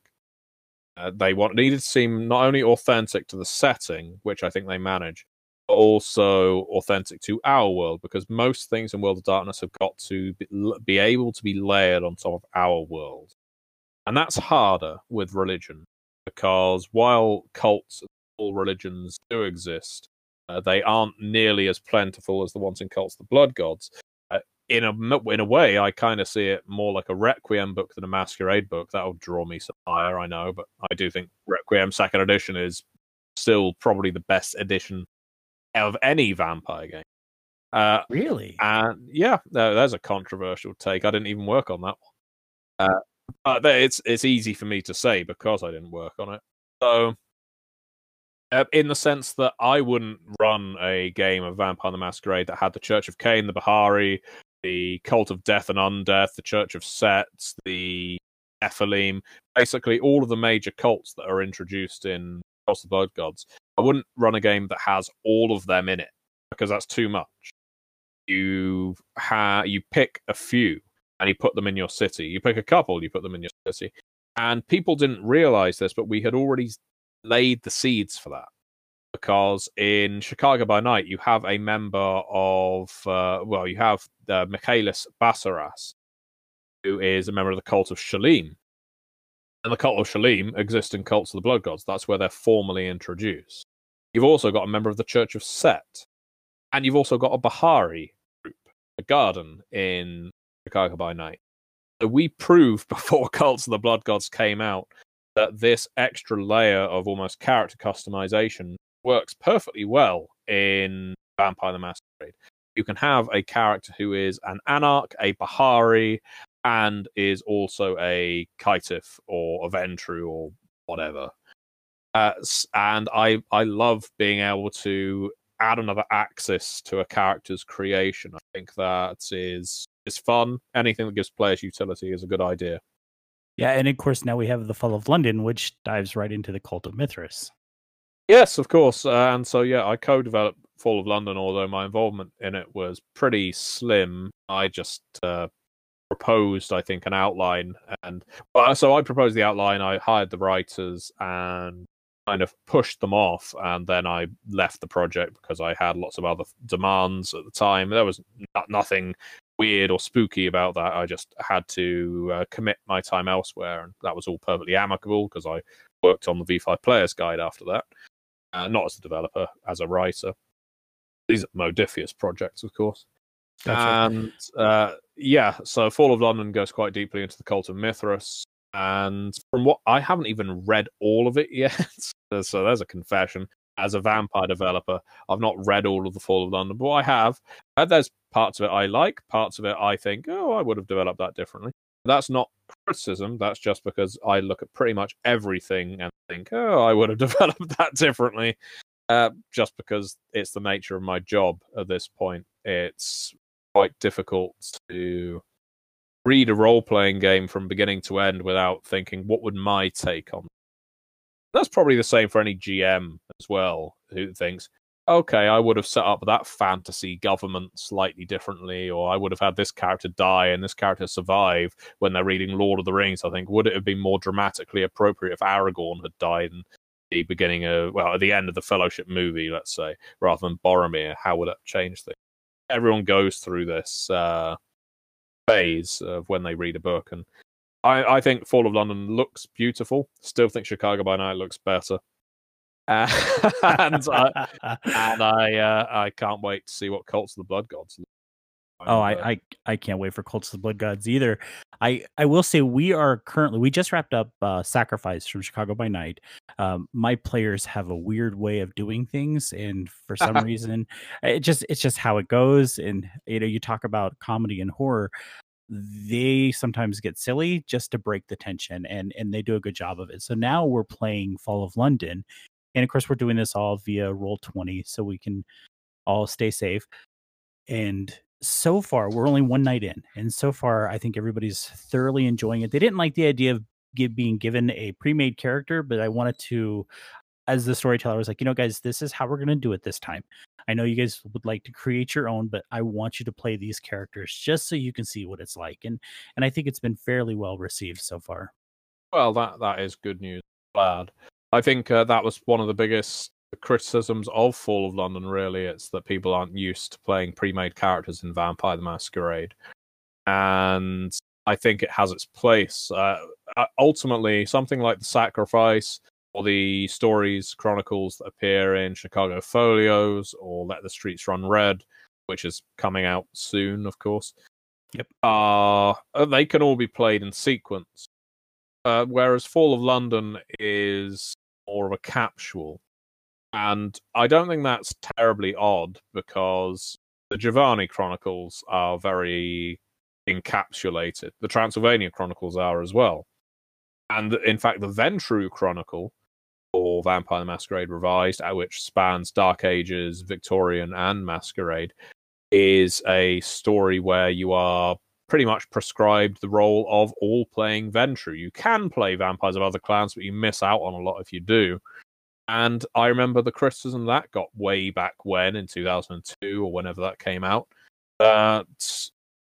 Uh, they want needed to seem not only authentic to the setting, which I think they manage, but also authentic to our world because most things in World of Darkness have got to be, be able to be layered on top of our world, and that's harder with religion because while cults, and all religions do exist, uh, they aren't nearly as plentiful as the ones in Cults the Blood Gods. In a in a way, I kind of see it more like a Requiem book than a Masquerade book. That'll draw me some higher, I know, but I do think Requiem Second Edition is still probably the best edition of any vampire game. Uh, really? And yeah, there's a controversial take. I didn't even work on that one. Uh, but it's it's easy for me to say because I didn't work on it. So uh, in the sense that I wouldn't run a game of Vampire the Masquerade that had the Church of Cain, the Bahari, the Cult of Death and Undeath, the Church of Sets, the Nephilim, basically all of the major cults that are introduced in Cults the Blood Gods. I wouldn't run a game that has all of them in it because that's too much. You ha- you pick a few and you put them in your city. You pick a couple, you put them in your city. And people didn't realize this, but we had already laid the seeds for that because in Chicago by Night you have a member of uh, well you have uh, Michaelis Bassaras who is a member of the cult of Shalim. And the cult of Shalim exists in cults of the blood gods. That's where they're formally introduced. You've also got a member of the Church of Set. And you've also got a Bahari group a garden in Chicago by Night. So we proved before cults of the blood gods came out that this extra layer of almost character customization works perfectly well in Vampire the Masquerade. You can have a character who is an Anarch, a Bahari, and is also a Caitiff or a Ventrue or whatever. Uh, and I I love being able to add another axis to a character's creation. I think that is is fun. Anything that gives players utility is a good idea. Yeah, and of course now we have the Fall of London, which dives right into the cult of Mithras. Yes, of course. Uh, and so yeah, I co-developed Fall of London, although my involvement in it was pretty slim. I just uh, proposed, I think, an outline, and so I proposed the outline. I hired the writers and kind of pushed them off, and then I left the project because I had lots of other demands at the time. There was nothing weird or spooky about that. I just had to uh, commit my time elsewhere, and that was all perfectly amicable because I worked on the V5 Players Guide after that, uh, not as a developer, as a writer. These are Modiphius projects, of course. Gotcha. And uh, yeah, so Fall of London goes quite deeply into the cult of Mithras. And from what I haven't even read all of it yet, so there's a confession as a vampire developer. I've not read all of the Fall of London, but I have. And there's parts of it I like, parts of it I think, oh, I would have developed that differently. That's not criticism. That's just because I look at pretty much everything and think, oh, I would have developed that differently. Uh, just because it's the nature of my job at this point. It's quite difficult to read a role playing game from beginning to end without thinking, what would my take on that's probably the same for any GM as well who thinks, okay, I would have set up that fantasy government slightly differently, or I would have had this character die and this character survive when they're reading Lord of the Rings. I think would it have been more dramatically appropriate if Aragorn had died in the beginning of well at the end of the Fellowship movie, let's say, rather than Boromir? How would that change things? Everyone goes through this uh, phase of when they read a book, and I, I think Fall of London looks beautiful. Still think Chicago by Night looks better. Uh, and I, and I, uh, I can't wait to see what Cults of the Blood Gods. Oh, I, I, I can't wait for Cults of the Blood Gods either. I, I will say we are currently we just wrapped up uh, Sacrifice from Chicago by Night. Um, my players have a weird way of doing things, and for some reason, it just it's just how it goes. And you know, you talk about comedy and horror they sometimes get silly just to break the tension and and they do a good job of it so now we're playing fall of london and of course we're doing this all via roll 20 so we can all stay safe and so far we're only one night in and so far i think everybody's thoroughly enjoying it they didn't like the idea of give, being given a pre-made character but i wanted to as the storyteller I was like, you know, guys, this is how we're gonna do it this time. I know you guys would like to create your own, but I want you to play these characters just so you can see what it's like. And and I think it's been fairly well received so far. Well, that that is good news. Glad. I think uh, that was one of the biggest criticisms of Fall of London. Really, it's that people aren't used to playing pre-made characters in Vampire the Masquerade, and I think it has its place. Uh, ultimately, something like the Sacrifice or the stories chronicles that appear in Chicago Folios or Let the Streets Run Red, which is coming out soon, of course. Yep. Uh, they can all be played in sequence. Uh, whereas Fall of London is more of a capsule. And I don't think that's terribly odd because the Giovanni Chronicles are very encapsulated. The Transylvania Chronicles are as well. And in fact, the Ventrue Chronicle, or Vampire the Masquerade Revised, uh, which spans Dark Ages, Victorian, and Masquerade, is a story where you are pretty much prescribed the role of all playing Ventrue. You can play vampires of other clans, but you miss out on a lot if you do. And I remember the criticism that got way back when in 2002 or whenever that came out. That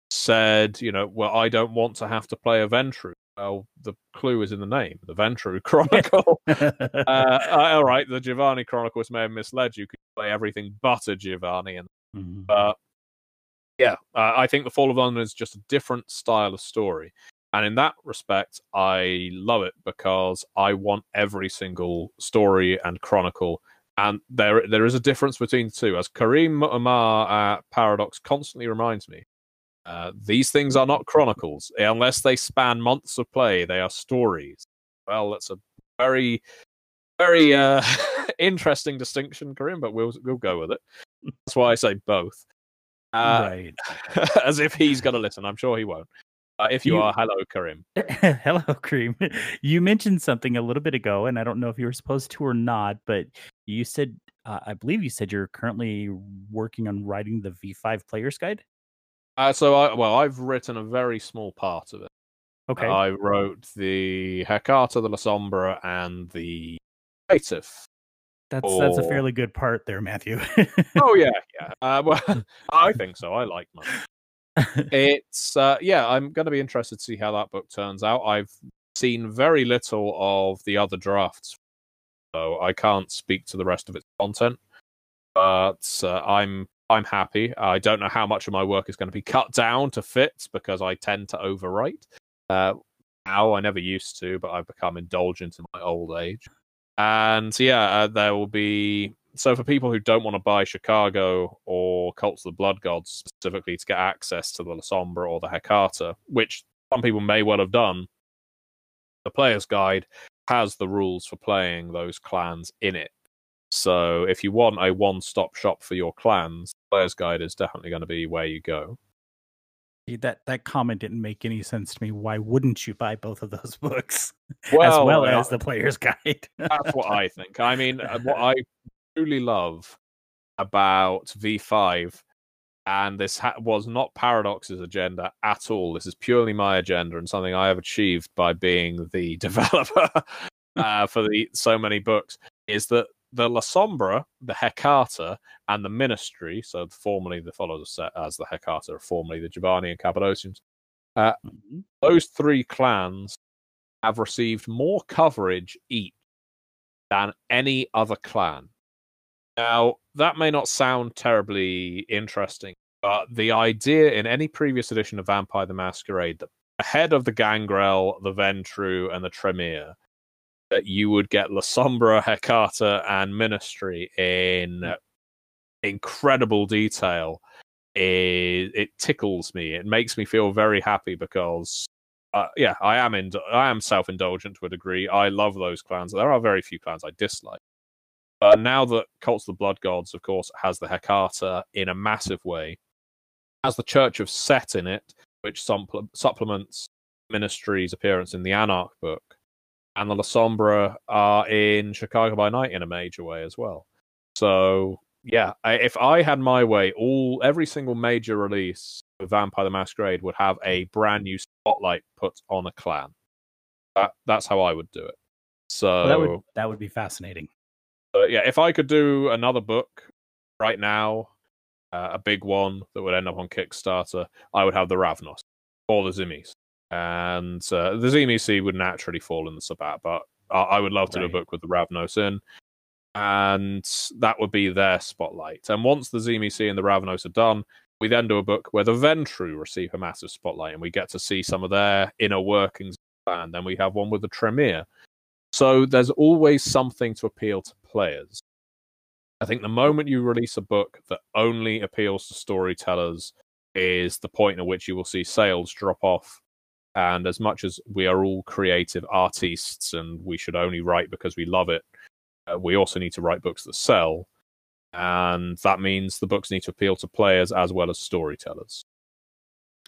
said, you know, well, I don't want to have to play a Ventrue. Well, the clue is in the name, the Ventrue Chronicle. uh, all right, the Giovanni Chronicles may have misled you. You could play everything but a Giovanni, and Mhm. but yeah, uh, I think the Fall of London is just a different style of story, and in that respect, I love it because I want every single story and chronicle. And there, there is a difference between the two. As Karim Muammar at Paradox constantly reminds me, uh, these things are not chronicles unless they span months of play. They are stories. Well, that's a very, very uh, interesting distinction, Kareem, but we'll we'll go with it. That's why I say both. Uh, right. as if he's going to listen. I'm sure he won't. Uh, if you, You- are, hello, Karim. Hello, Cream. You mentioned something a little bit ago, and I don't know if you were supposed to or not, but you said, uh, I believe you said you're currently working on writing the V5 Player's Guide. Uh, so, I, well, I've written a very small part of it. Okay. I wrote the Hecata, the La Sombra, and the Native. That's that's a fairly good part there, Matthew. oh yeah, yeah. Uh, well, I think so. I like mine. It's uh, yeah. I'm going to be interested to see how that book turns out. I've seen very little of the other drafts, so I can't speak to the rest of its content. But uh, I'm I'm happy. I don't know how much of my work is going to be cut down to fit because I tend to overwrite. Uh, now I never used to, but I've become indulgent in my old age. And yeah, uh, there will be so for people who don't want to buy Chicago or Cults of the Blood Gods specifically to get access to the La Sombra or the Hecata, which some people may well have done, the player's guide has the rules for playing those clans in it. So if you want a one-stop shop for your clans, player's guide is definitely going to be where you go. That that comment didn't make any sense to me. Why wouldn't you buy both of those books as Well, well uh, as the Player's Guide? That's what I think. I mean, uh, what I truly love about V5, and this ha- was not Paradox's agenda at all. This is purely my agenda and something I have achieved by being the developer uh, for the so many books. Is that the La Sombra, the Hecata, and the Ministry, so formerly the followers set as the Hecata, formerly the Giovanni and Cappadocians, Mhm. those three clans have received more coverage each than any other clan. Now, that may not sound terribly interesting, but the idea in any previous edition of Vampire the Masquerade that ahead of the Gangrel, the Ventrue, and the Tremere, that you would get La Sombra, Hecata, and Ministry in incredible detail it, it tickles me. It makes me feel very happy because, uh, yeah, I am in, I am self indulgent to a degree. I love those clans. There are very few clans I dislike. But now that Cults of the Blood Gods, of course, has the Hecata in a massive way, has the Church of Set in it, which supple- supplements Ministry's appearance in the Anarch book, and the La Sombra are in Chicago by Night in a major way as well. So yeah, I, if I had my way, all every single major release of Vampire the Masquerade would have a brand new spotlight put on a clan. That that's how I would do it. So Well, that would that would be fascinating. But yeah, if I could do another book right now, uh, a big one that would end up on Kickstarter, I would have the Ravnos or the Tzimisce. And uh, the Tzimisce would naturally fall in the Sabbat, but I, I would love to do a book with the Ravnos in. And that would be their spotlight. And once the Tzimisce and the Ravnos are done, we then do a book where the Ventrue receive a massive spotlight and we get to see some of their inner workings. And then we have one with the Tremere. So there's always something to appeal to players. I think the moment you release a book that only appeals to storytellers is the point at which you will see sales drop off. And as much as we are all creative artists and we should only write because we love it, uh, we also need to write books that sell. And that means the books need to appeal to players as well as storytellers.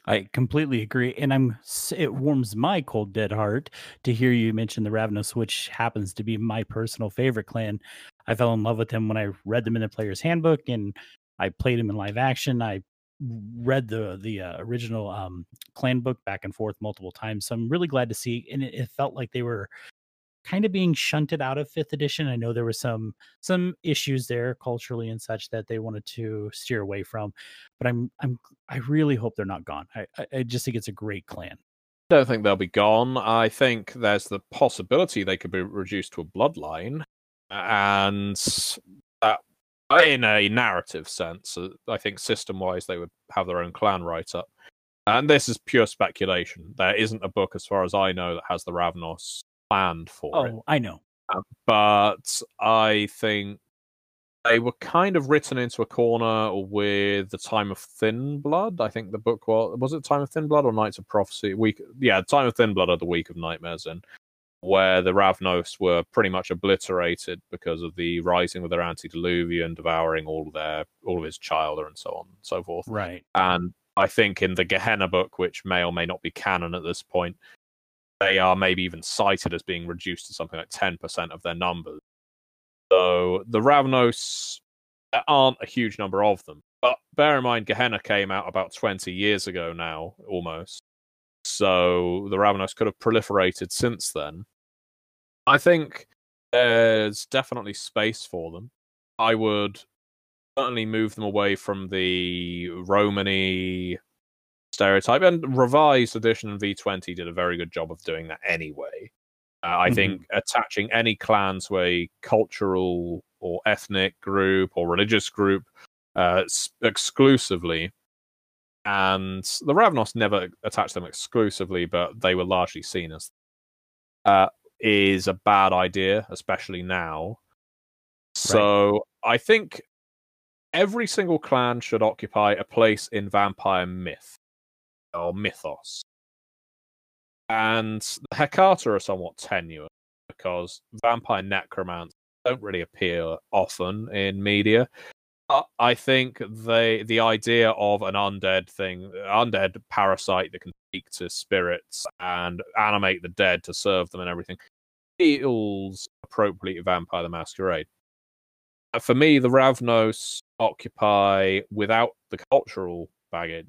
I completely agree, and I'm. It warms my cold dead heart to hear you mention the Ravnos, which happens to be my personal favorite clan. I fell in love with them when I read them in the Player's Handbook, and I played them in live action. I read the the uh, original um, clan book back and forth multiple times, so I'm really glad to see. And it, it felt like they were kind of being shunted out of fifth edition. I know there were some some issues there culturally and such that they wanted to steer away from, but I'm I'm I really hope they're not gone. I I, just think it's a great clan. don't think they'll be gone. I think there's the possibility they could be reduced to a bloodline, and in a narrative sense, uh, I think system-wise they would have their own clan write-up. And this is pure speculation. There isn't a book, as far as I know, that has the Ravnos planned for it Oh, I know. but I think they were kind of written into a corner with the Time of Thin Blood. I think the book was was it Time of Thin Blood or Nights of Prophecy? Week, yeah, Time of Thin Blood or the Week of Nightmares, in where the Ravnos were pretty much obliterated because of the rising of their antediluvian, devouring all of their all of his childer and so on and so forth. Right. And I think in the Gehenna book, which may or may not be canon at this point, they are maybe even cited as being reduced to something like 10% of their numbers. So the Ravnos, there aren't a huge number of them. But bear in mind, Gehenna came out about 20 years ago now, almost. So the Ravnos could have proliferated since then. I think there's definitely space for them. I would certainly move them away from the Romany stereotype. And revised edition V20 did a very good job of doing that anyway. Uh, I Mhm. think attaching any clan to a cultural or ethnic group or religious group uh, s- exclusively, and the Ravnos never attached them exclusively, but they were largely seen as, uh, is a bad idea, especially now. So I think every single clan should occupy a place in vampire myth or mythos. And the Hecata are somewhat tenuous because vampire necromancy don't really appear often in media. I think they the idea of an undead thing, undead parasite that can speak to spirits and animate the dead to serve them and everything, feels appropriately Vampire the Masquerade. Uh, For me, the Ravnos occupy, without the cultural baggage,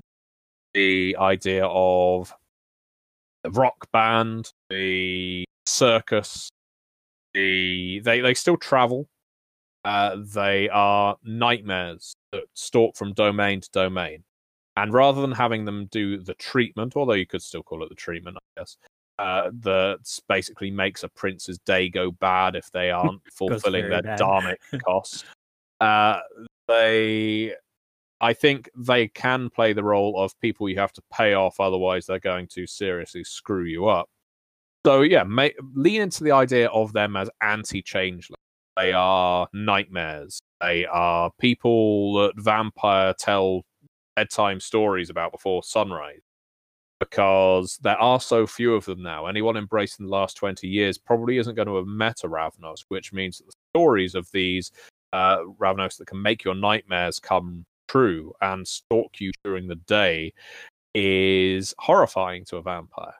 the idea of the rock band, the circus, the they they still travel. Uh, they are nightmares that stalk from domain to domain, and rather than having them do the treatment, although you could still call it the treatment, I guess, uh, that basically makes a prince's day go bad if they aren't fulfilling their bad. dharmic cost. Uh, they I think they can play the role of people you have to pay off, otherwise they're going to seriously screw you up. So yeah, ma- lean into the idea of them as anti-changeling. They are nightmares. They are people that vampire tell bedtime stories about before sunrise. Because there are so few of them now. Anyone embraced in the last 20 years probably isn't going to have met a Ravnos, which means that the stories of these uh, Ravnos that can make your nightmares come true and stalk you during the day is horrifying to a vampire.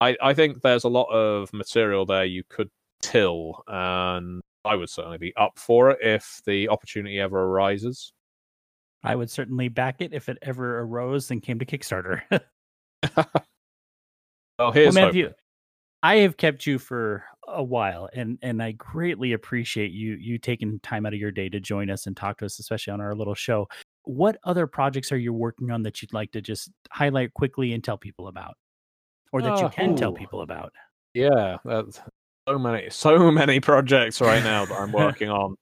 I, I think there's a lot of material there you could till, and I would certainly be up for it if the opportunity ever arises. I would certainly back it if it ever arose and came to Kickstarter. Well, here's well. Matthew, I have kept you for a while, and and I greatly appreciate you you taking time out of your day to join us and talk to us, especially on our little show. What other projects are you working on that you'd like to just highlight quickly and tell people about, or that you Uh, can tell people about? Yeah, that's so many, so many projects right now that I'm working on,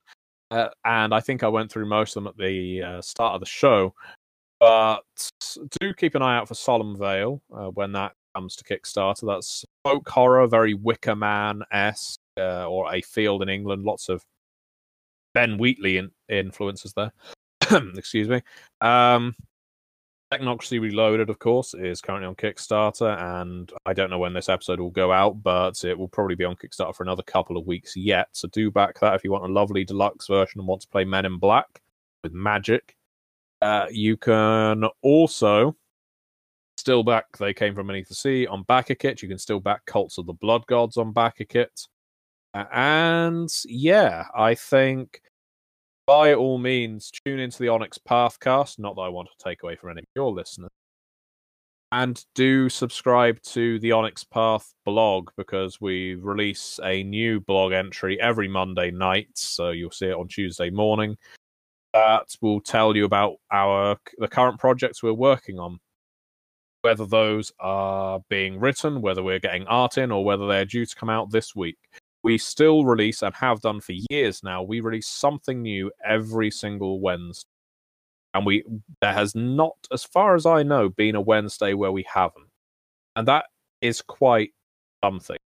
uh, and I think I went through most of them at the uh, start of the show. But do keep an eye out for Solemn Vale uh, when that comes to Kickstarter. That's folk horror, very Wicker Man esque, uh, or a field in England. Lots of Ben Wheatley in- influences there. Excuse me. Um, Technocracy Reloaded, of course, is currently on Kickstarter, and I don't know when this episode will go out, but it will probably be on Kickstarter for another couple of weeks yet. So do back that if you want a lovely deluxe version and want to play Men in Black with magic. Uh, you can also still back They Came From Beneath the Sea on BackerKit. You can still back Cults of the Blood Gods on BackerKit. Uh, and yeah, I think by all means, tune into the Onyx Pathcast. Not that I want to take away from any of your listeners. And do subscribe to the Onyx Path blog because we release a new blog entry every Monday night. So you'll see it on Tuesday morning. That will tell you about our the current projects we're working on, whether those are being written, whether we're getting art in, or whether they're due to come out this week we still release and have done for years now we release something new every single wednesday. And we there has not as far as i know been a wednesday where we haven't. And that is quite something.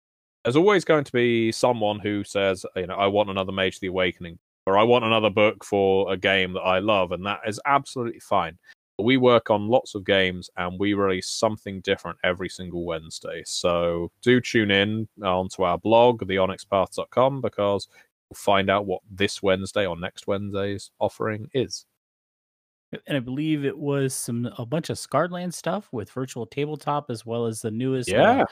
There's always going to be someone who says you know i want another mage of the awakening or i want another book for a game that i love and that is absolutely fine we work on lots of games and we release something different every single Wednesday. So do tune in onto our blog, theonyxpath.com, because you'll find out what this Wednesday or next Wednesday's offering is. And I believe it was some a bunch of Scarred Lands stuff with virtual tabletop as well as the newest. Yeah. Uh,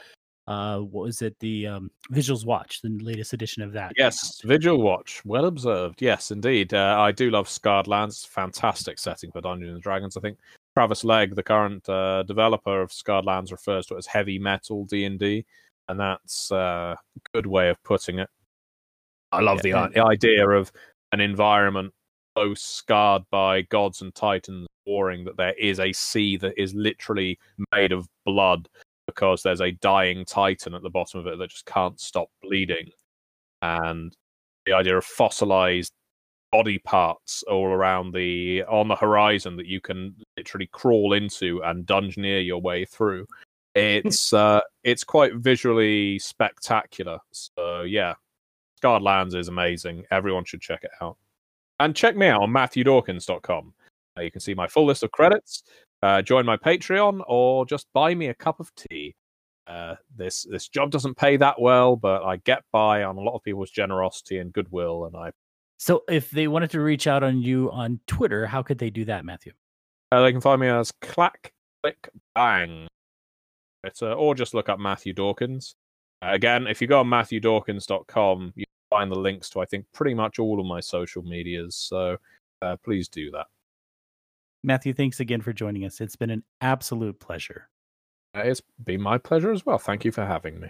uh, what was it? The um, Vigil Watch, the latest edition of that. Yes. Vigil Watch. Well observed. Yes, indeed. Uh, I do love Scarred Lands. Fantastic setting for Dungeons and Dragons. I think Travis Legg, the current uh, developer of Scarred Lands, refers to it as heavy metal D and D, and that's uh, a good way of putting it. I love Yeah, the, the idea of an environment so scarred by gods and titans warring that there is a sea that is literally made of blood because there's a dying titan at the bottom of it that just can't stop bleeding. And the idea of fossilized body parts all around the on the horizon that you can literally crawl into and dungeoneer your way through. It's uh it's quite visually spectacular. So yeah. Scarred lands is amazing. Everyone should check it out. And check me out on matthewdawkins.com uh, you can see my full list of credits uh, join my patreon or just buy me a cup of tea uh, this this job doesn't pay that well, but I get by on a lot of people's generosity and goodwill, and I So if they wanted to reach out on you on Twitter, how could they do that, Matthew? uh, they can find me as clack click bang. It's uh, or just look up Matthew Dawkins. Uh, again, if you go on matthewdawkins.com, you can find the links to I think pretty much all of my social medias. So uh, please do that. Matthew, thanks again for joining us. It's been an absolute pleasure. It's been my pleasure as well. Thank you for having me.